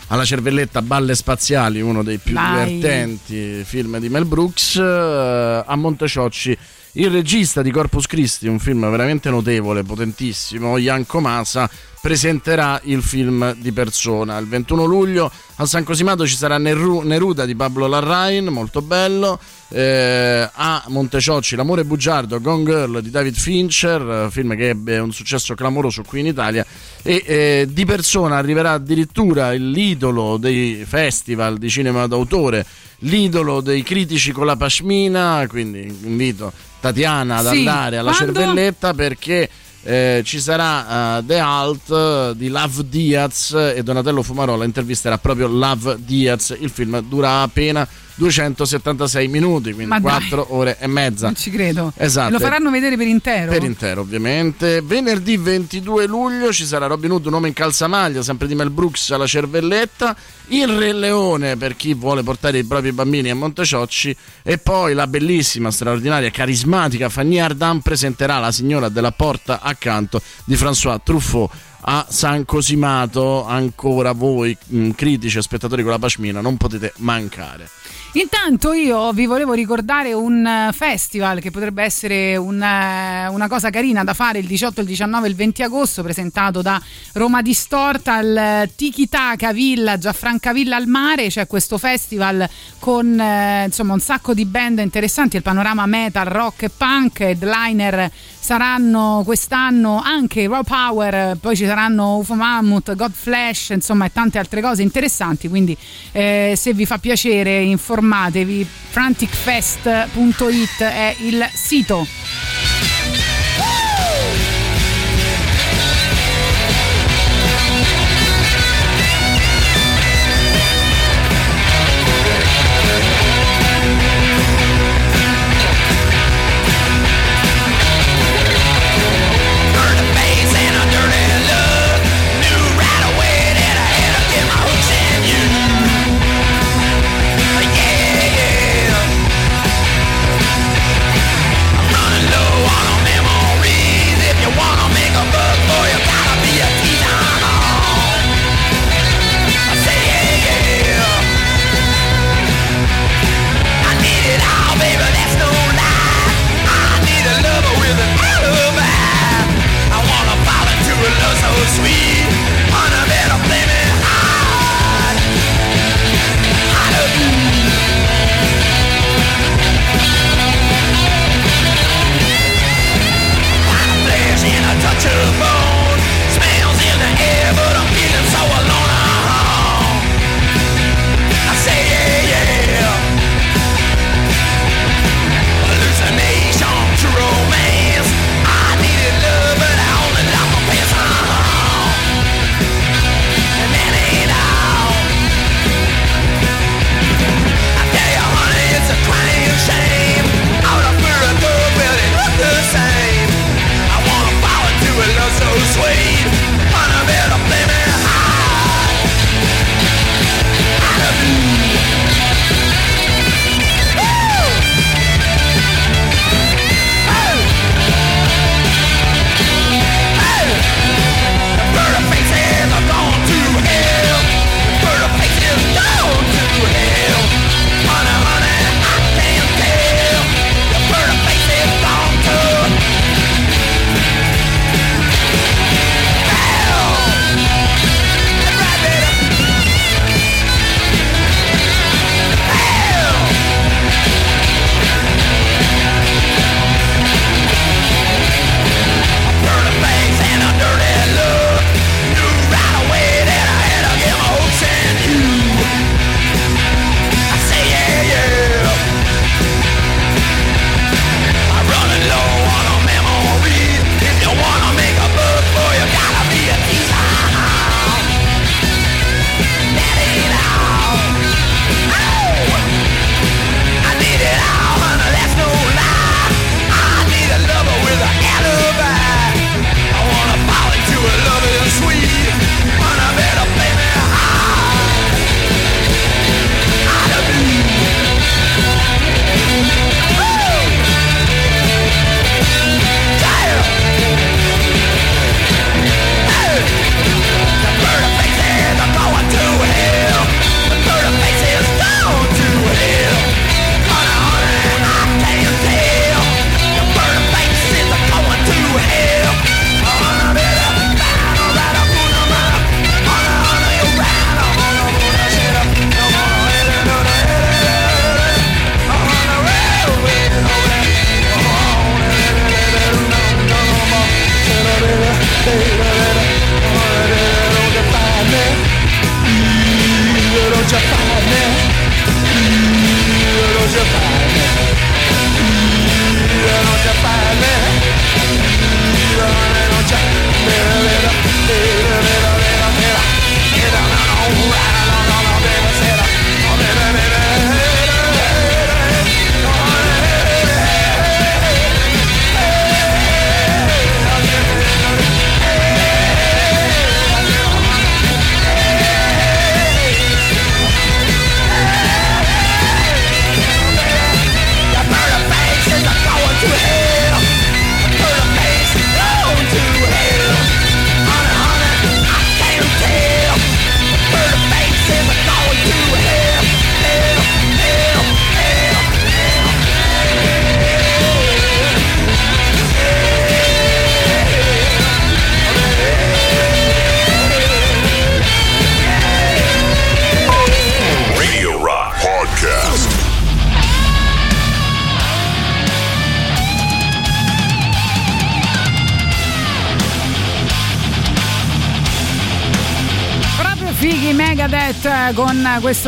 alla Cervelletta Balle Spaziali, uno dei più Vai. divertenti film di Mel Brooks, eh, a Monteciocci il regista di Corpus Christi, un film veramente notevole, potentissimo, Ianco Masa, presenterà il film di persona. Il 21 luglio a San Cosimato ci sarà Neru- Neruda di Pablo Larrain, molto bello. Eh, a Monteciocci L'amore bugiardo, Gone Girl di David Fincher, film che ebbe un successo clamoroso qui in Italia. E eh, di persona arriverà addirittura l'idolo dei festival di cinema d'autore, l'idolo dei critici con la pashmina. Quindi invito Tatiana ad Sì, andare alla quando? cervelletta perché eh, ci sarà eh, The Alt di Love Diaz e Donatello Fumarola intervisterà proprio Love Diaz. Il film dura appena 276 minuti, quindi Ma dai. 4 ore e mezza. Non ci credo. Esatto. Lo faranno vedere per intero. Per intero, ovviamente. Venerdì 22 luglio ci sarà Robin Hood, un uomo in calzamaglia, sempre di Mel Brooks alla cervelletta. Il Re Leone per chi vuole portare i propri bambini a Monteciocci. E poi la bellissima, straordinaria, carismatica Fanny Ardant presenterà La signora della porta accanto di François Truffaut a San Cosimato. Ancora voi, mh, critici e spettatori con la pashmina, non potete mancare. Intanto io vi volevo ricordare un eh, festival che potrebbe essere un, eh, una cosa carina da fare il 18, il 19 e il 20 agosto, presentato da Roma Distorta al eh, Tiki Taka Village a Francavilla al mare. C'è questo festival con eh, insomma un sacco di band interessanti, il panorama metal, rock e punk, headliner saranno quest'anno anche Raw Power, poi ci saranno UFO Mammoth, God Flash, insomma e tante altre cose interessanti, quindi eh, se vi fa piacere informatevi, franticfest.it è il sito.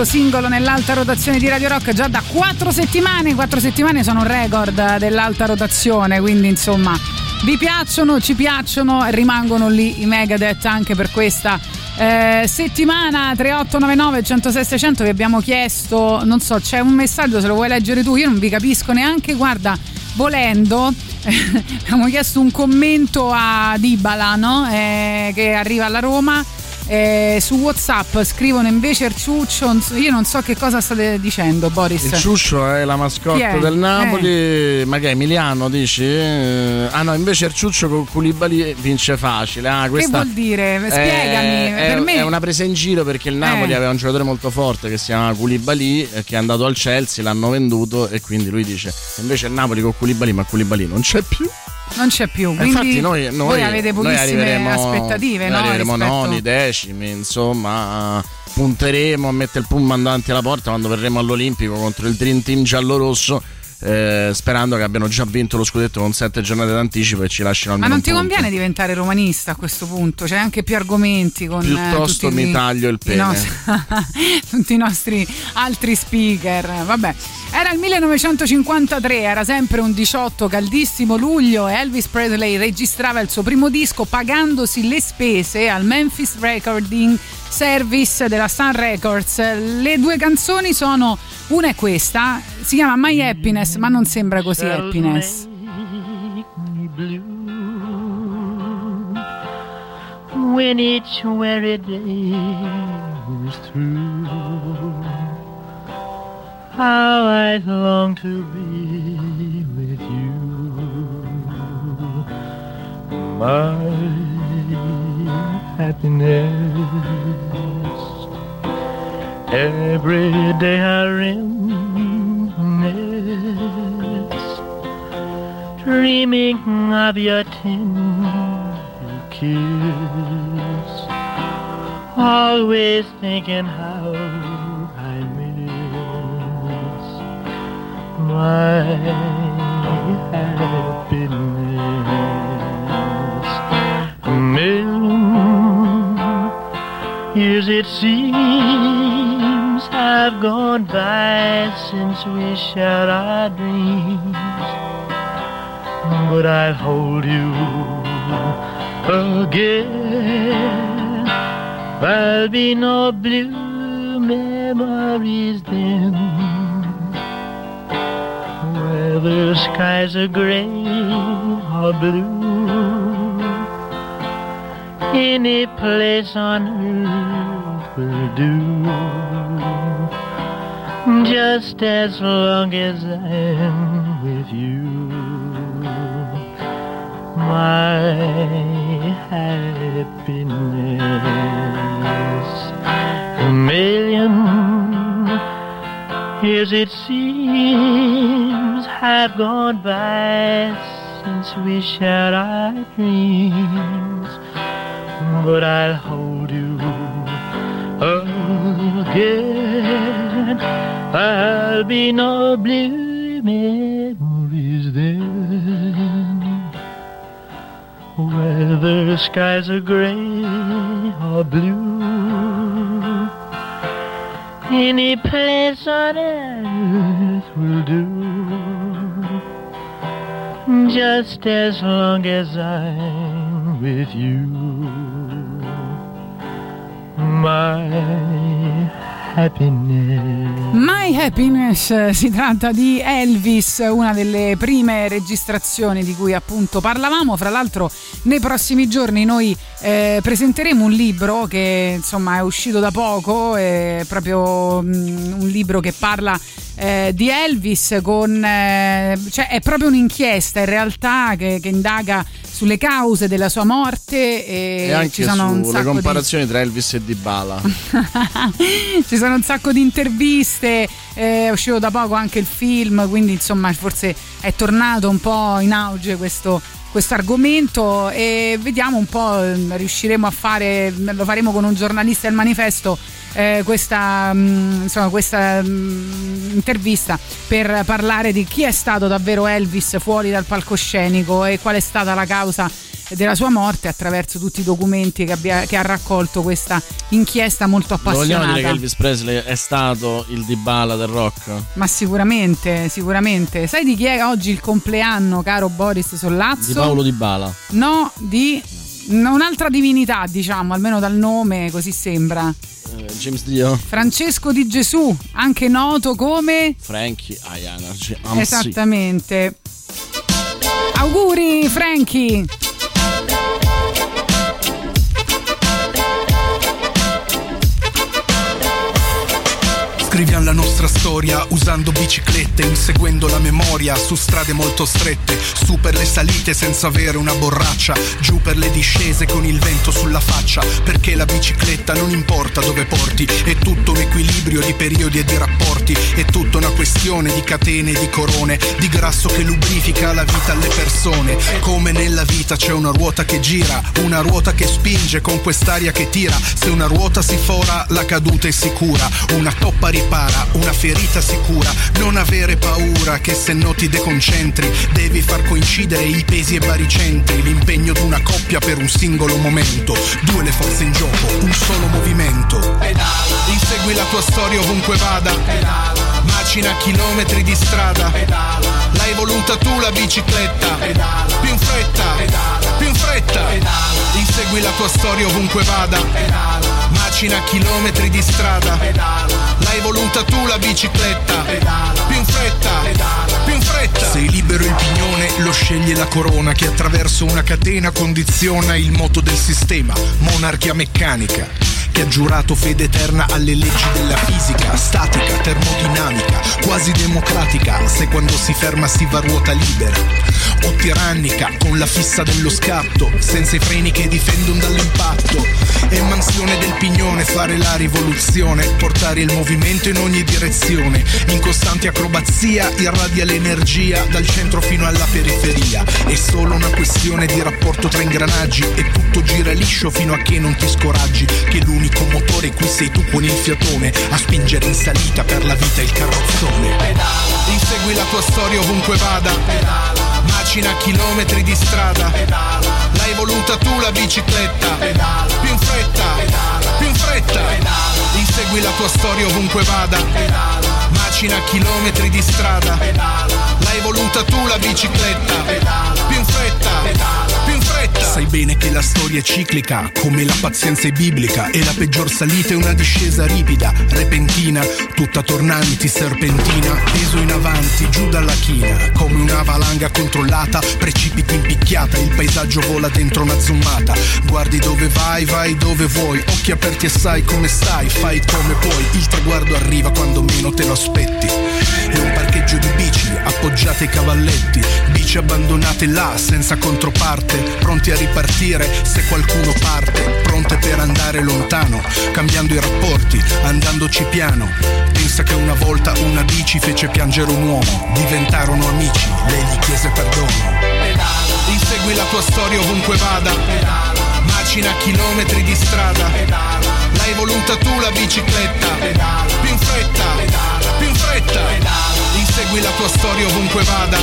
Questo singolo nell'alta rotazione di Radio Rock già da quattro settimane. Quattro settimane sono un record dell'alta rotazione, quindi insomma vi piacciono, ci piacciono rimangono lì i Megadeth anche per questa eh, settimana 3899 106 600 vi abbiamo chiesto, non so, c'è un messaggio se lo vuoi leggere tu, io non vi capisco neanche, guarda, volendo abbiamo chiesto un commento a Dybala no? Eh, che arriva alla Roma eh, su Whatsapp scrivono invece Erciuccio io non so che cosa state dicendo Boris Il Ciuscio è la mascotte è? del Napoli, ma che è Emiliano dici? Eh, Ah no, invece il Ciuccio con Culibali vince facile. Ah, che vuol dire? spiegami è, per me è una presa in giro perché il Napoli Eh. aveva un giocatore molto forte che si chiama Culibali eh, che è andato al Chelsea, l'hanno venduto e quindi lui dice invece il Napoli con Culibali ma Culibali non c'è più. Non c'è più Eh, quindi Infatti noi, noi- voi avete pochissime aspettative noi no? arriveremo rispetto- noni, decimi, insomma punteremo a mettere il pum davanti alla porta quando verremo all'Olimpico contro il Dream Team giallo-rosso eh, sperando che abbiano già vinto lo scudetto con sette giornate d'anticipo e ci lasciano ma almeno non un ti conviene diventare romanista a questo punto? C'è anche più argomenti con eh, Piuttosto tutti mi i- taglio il i pene. nostri- tutti i nostri altri speaker. Vabbè, era il 1953, era sempre un 18 caldissimo luglio e Elvis Presley registrava il suo primo disco pagandosi le spese al Memphis Recording Service della Sun Records. Le due canzoni sono una è questa, si chiama My Happiness, ma non sembra così happiness. when each weary day is through. How I long to be with you, my happiness. Every day I reminisce, dreaming of your tender kiss. Always thinking how my happiness. A million years it seems have gone by since we shared our dreams but I'll hold you again. There'll be no blue memories then, whether skies are gray or blue. Any place on earth will do, just as long as I'm with you my happiness. A million years it seems have gone by since we shared our dreams, but I'll hold you again. There'll be no blue memories then. Whether skies are gray or blue, any place on earth will do. Just as long as I'm with you, my happiness. My Happiness si tratta di Elvis, una delle prime registrazioni di cui appunto parlavamo. Fra l'altro, nei prossimi giorni noi eh, presenteremo un libro che insomma è uscito da poco, è proprio mm, un libro che parla eh, di Elvis con eh, cioè è proprio un'inchiesta in realtà che, che indaga sulle cause della sua morte e, E anche ci sono un sulle sacco di comparazioni tra Elvis e Dybala. ci sono un sacco di interviste, eh, è uscito da poco anche il film, quindi insomma forse è tornato un po' in auge questo questo argomento e vediamo un po' eh, riusciremo a fare lo faremo con un giornalista del manifesto eh, questa, mh, insomma, questa mh, intervista per parlare di chi è stato davvero Elvis fuori dal palcoscenico e qual è stata la causa della sua morte attraverso tutti i documenti che, abbia- che ha raccolto questa inchiesta molto Lo vogliamo dire che appassionata. Elvis Presley è stato il Dybala del rock? Ma sicuramente, sicuramente. Sai di chi è oggi il compleanno, caro Boris Sollazzo? Di Paolo Dybala. No, di un'altra divinità, diciamo, almeno dal nome, così sembra. Eh, James Dio. Francesco di Gesù, anche noto come Frankie sì. Esattamente. Auguri Frankie! Scriviamo la nostra storia usando biciclette, inseguendo la memoria su strade molto strette, su per le salite senza avere una borraccia, giù per le discese con il vento sulla faccia, perché la bicicletta non importa dove porti, è tutto un equilibrio di periodi e di rapporti, è tutta una questione di catene e di corone, di grasso che lubrifica la vita alle persone, come nella vita c'è una ruota che gira, una ruota che spinge con quest'aria che tira, se una ruota si fora la caduta è sicura, una toppa ripara, una ferita sicura, non avere paura che se no ti deconcentri, devi far coincidere i pesi e baricentri, l'impegno di una coppia per un singolo momento, due le forze in gioco, un solo movimento. Insegui la tua storia ovunque vada, macina chilometri di strada, l'hai voluta tu la bicicletta, più in fretta, più in fretta, insegui la tua storia ovunque vada, macina chilometri di strada, l'hai voluta tu la bicicletta, più in fretta, più in fretta. Sei libero il pignone, lo sceglie la corona che attraverso una catena condiziona il moto del sistema, monarchia meccanica che ha giurato fede eterna alle leggi della fisica, statica, termodinamica, quasi democratica, se quando si ferma si va a ruota libera, o tirannica, con la fissa dello scatto, senza i freni che difendono dall'impatto, è mansione del pignone fare la rivoluzione, portare il movimento in ogni direzione, in costante acrobazia irradia l'energia dal centro fino alla periferia, è solo una questione di rapporto tra ingranaggi e tutto gira liscio fino a che non ti scoraggi, che l'unico motore qui sei tu con il fiatone a spingere in salita per la vita il carrozzone. Insegui la tua storia ovunque vada, macina chilometri di strada, l'hai voluta tu la bicicletta, più in fretta, più in fretta, insegui la tua storia ovunque vada, macina chilometri di strada, l'hai voluta tu la bicicletta, più in fretta, più in fretta. Sai bene che la storia è ciclica, come la pazienza è biblica, e la peggior salita è una discesa ripida, repentina, tutta tornanti, serpentina, peso in avanti, giù dalla china, come una valanga controllata, precipiti in picchiata, il paesaggio vola dentro una zoomata, guardi dove vai, vai dove vuoi, occhi aperti e sai come stai, fai come puoi, il traguardo arriva quando meno te lo aspetti, è un parcheggio di bici, appoggiate ai cavalletti, bici abbandonate là, senza controparte, pronti a ripartire se qualcuno parte, pronte per andare lontano, cambiando i rapporti, andandoci piano. Pensa che una volta una bici fece piangere un uomo, diventarono amici, lei gli chiese perdono. Insegui la tua storia ovunque vada, macina chilometri di strada, l'hai voluta tu la bicicletta, più in fretta, più in fretta, insegui la tua storia ovunque vada,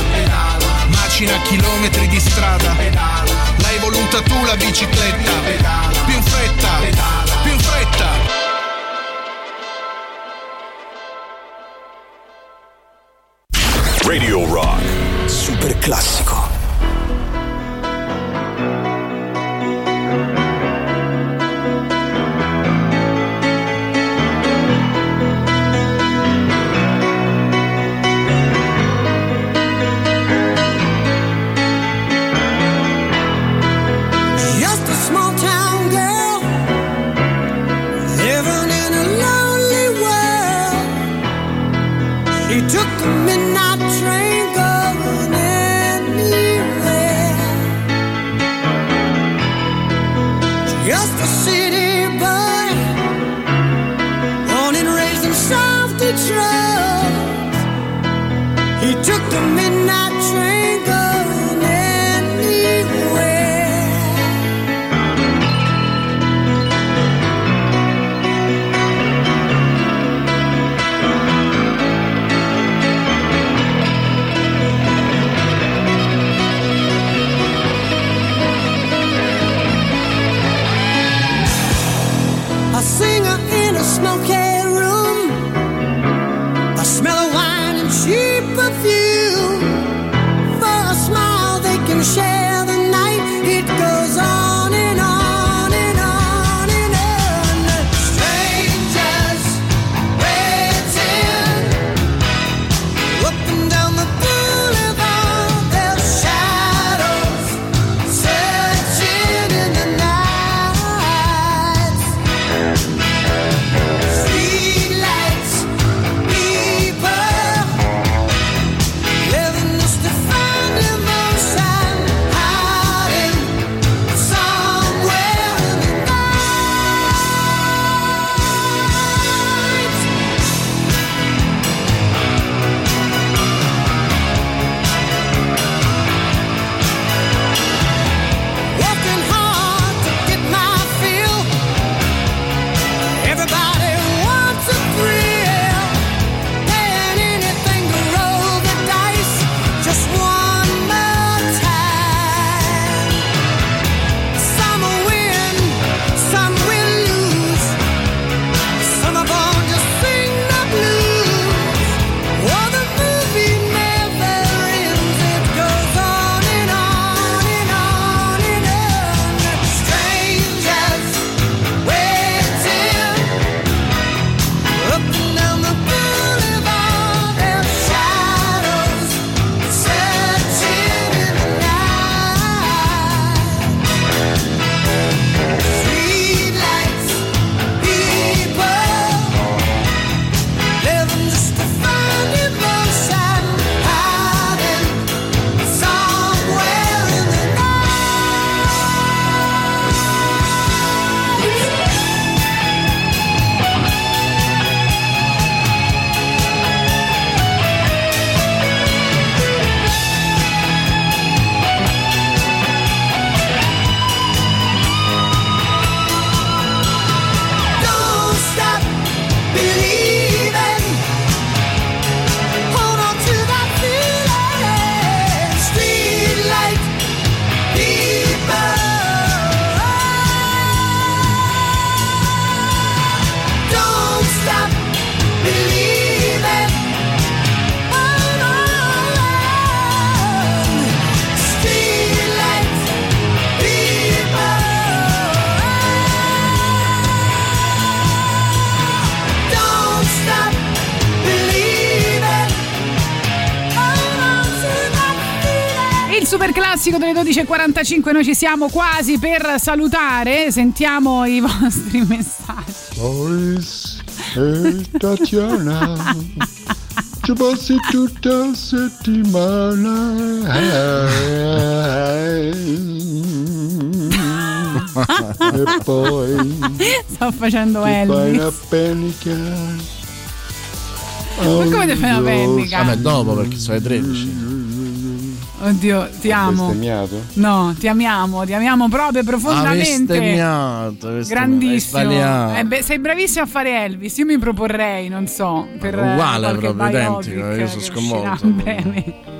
macina chilometri di strada, l'hai voluta tu la bicicletta, più in fretta, più in fretta. Radio Rock. Super classico. to me. 11.45 noi ci siamo quasi per salutare, sentiamo i vostri messaggi. Boris e Tatiana, ci passi tutta la settimana. e poi sto facendo Elvis fai una penica ma come ti fai una penica? vabbè dopo perché sono le 13 Oddio, ti amo. bestemmiato? No, ti amiamo, ti amiamo proprio profondamente. bestemmiato, Grandissimo. Eh beh, sei bravissimo a fare Elvis. Io mi proporrei, non so, per Uguale qualche proprio, identico, io sono sconvolto. uscirà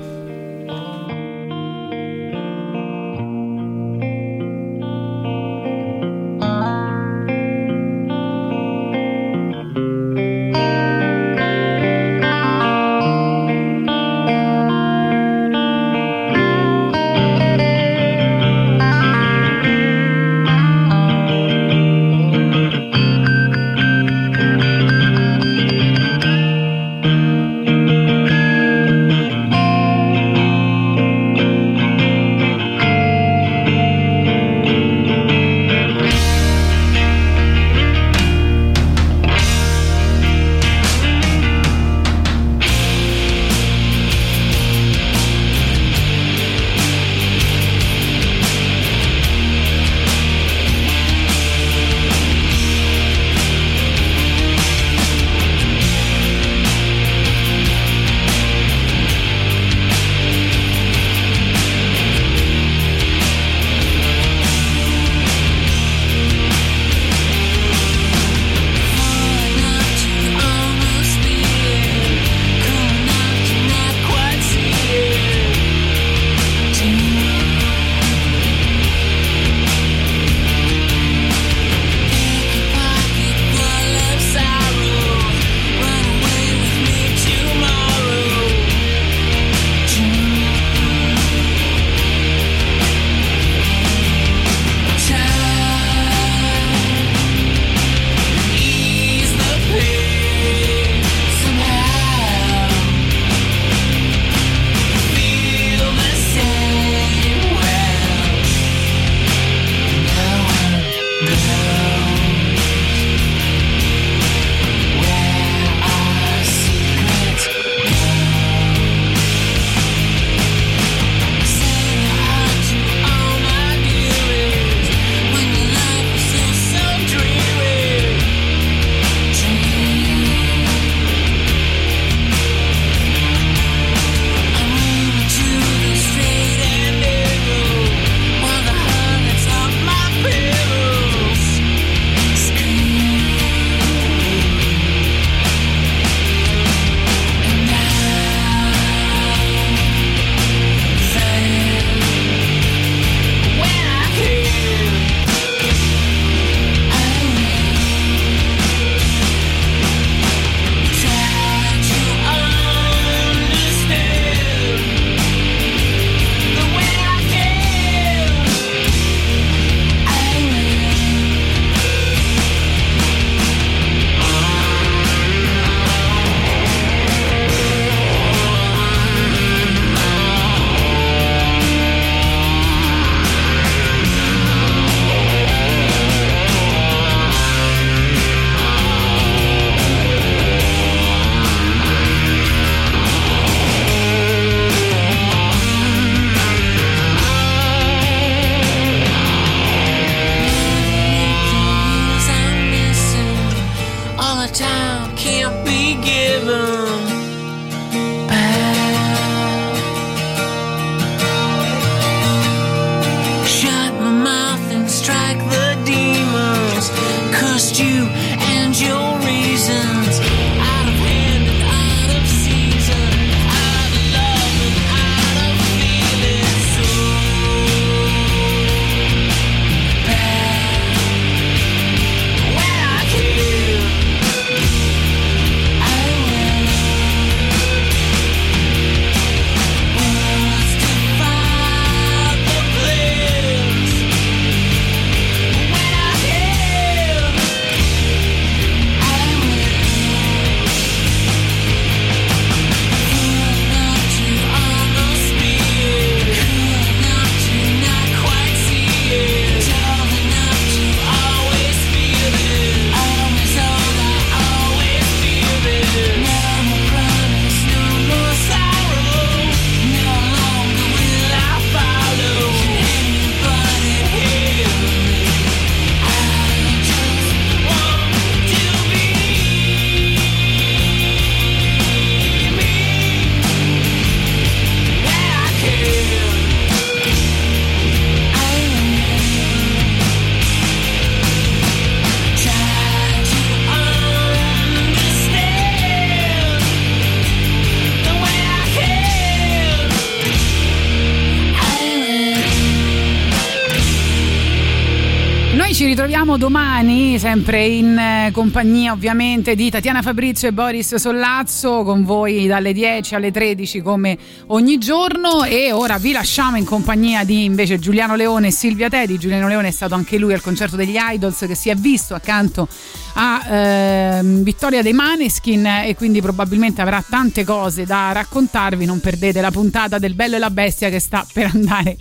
ritroviamo domani, sempre in eh, compagnia ovviamente di Tatiana Fabrizio e Boris Sollazzo, con voi dalle 10 alle 13 come ogni giorno e ora vi lasciamo in compagnia di invece Giuliano Leone e Silvia Tedi. Giuliano Leone è stato anche lui al concerto degli Idols che si è visto accanto a ehm, Vittoria dei Maneskin e quindi probabilmente avrà tante cose da raccontarvi. Non perdete la puntata del Bello e la Bestia che sta per andare.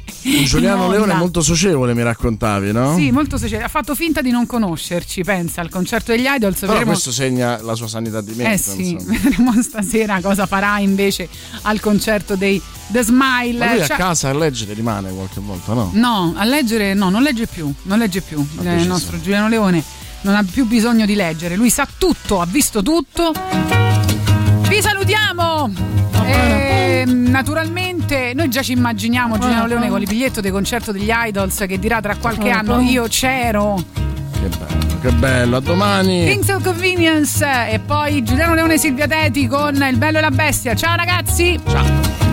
Giuliano. Leone è molto socievole, mi raccontavi, no? Sì, molto sociale. Ha fatto finta di non conoscerci, pensa, al concerto degli Idols. Però vedremo... questo segna la sua sanità di mente. Eh sì, insomma. vedremo stasera cosa farà invece al concerto dei The Smile. Ma lui a Cioè- casa a leggere rimane qualche volta, no? No, a leggere no, non legge più, non legge più. Il preciso. nostro Giuliano Leone non ha più bisogno di leggere, lui sa tutto, ha visto tutto. Vi salutiamo! E, naturalmente noi già ci immaginiamo Giuliano Leone con il biglietto del concerto degli Idols che dirà tra qualche anno io c'ero Che bello, che bello. A domani. Kings of Convenience e poi Giuliano Leone e Silvia Teti con Il Bello e la Bestia. Ciao ragazzi! Ciao!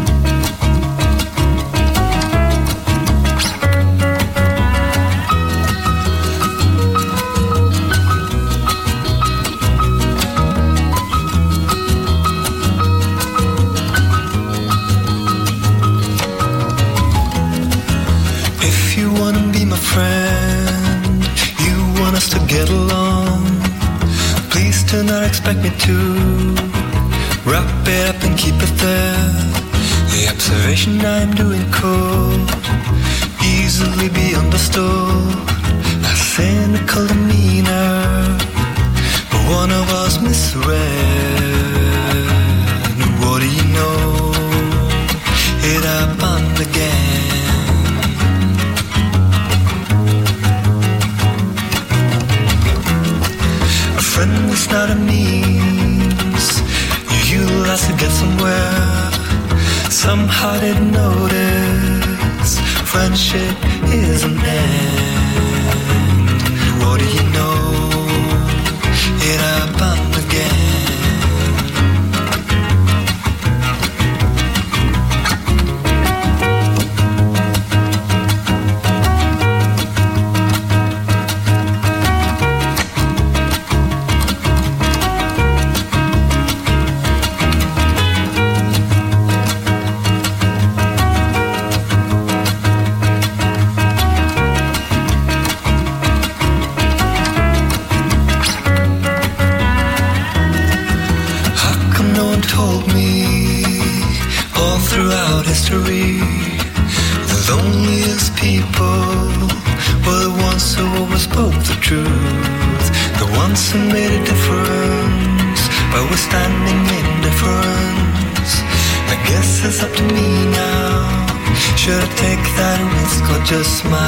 Get along. Please do not expect me to wrap it up and keep it there. The observation I'm doing could easily be understood. A cynical demeanor, but one of us misread. What do you know? It happened again. Friend is not a means you use to get somewhere. Somehow didn't notice friendship is an end. What do you know? Just smile?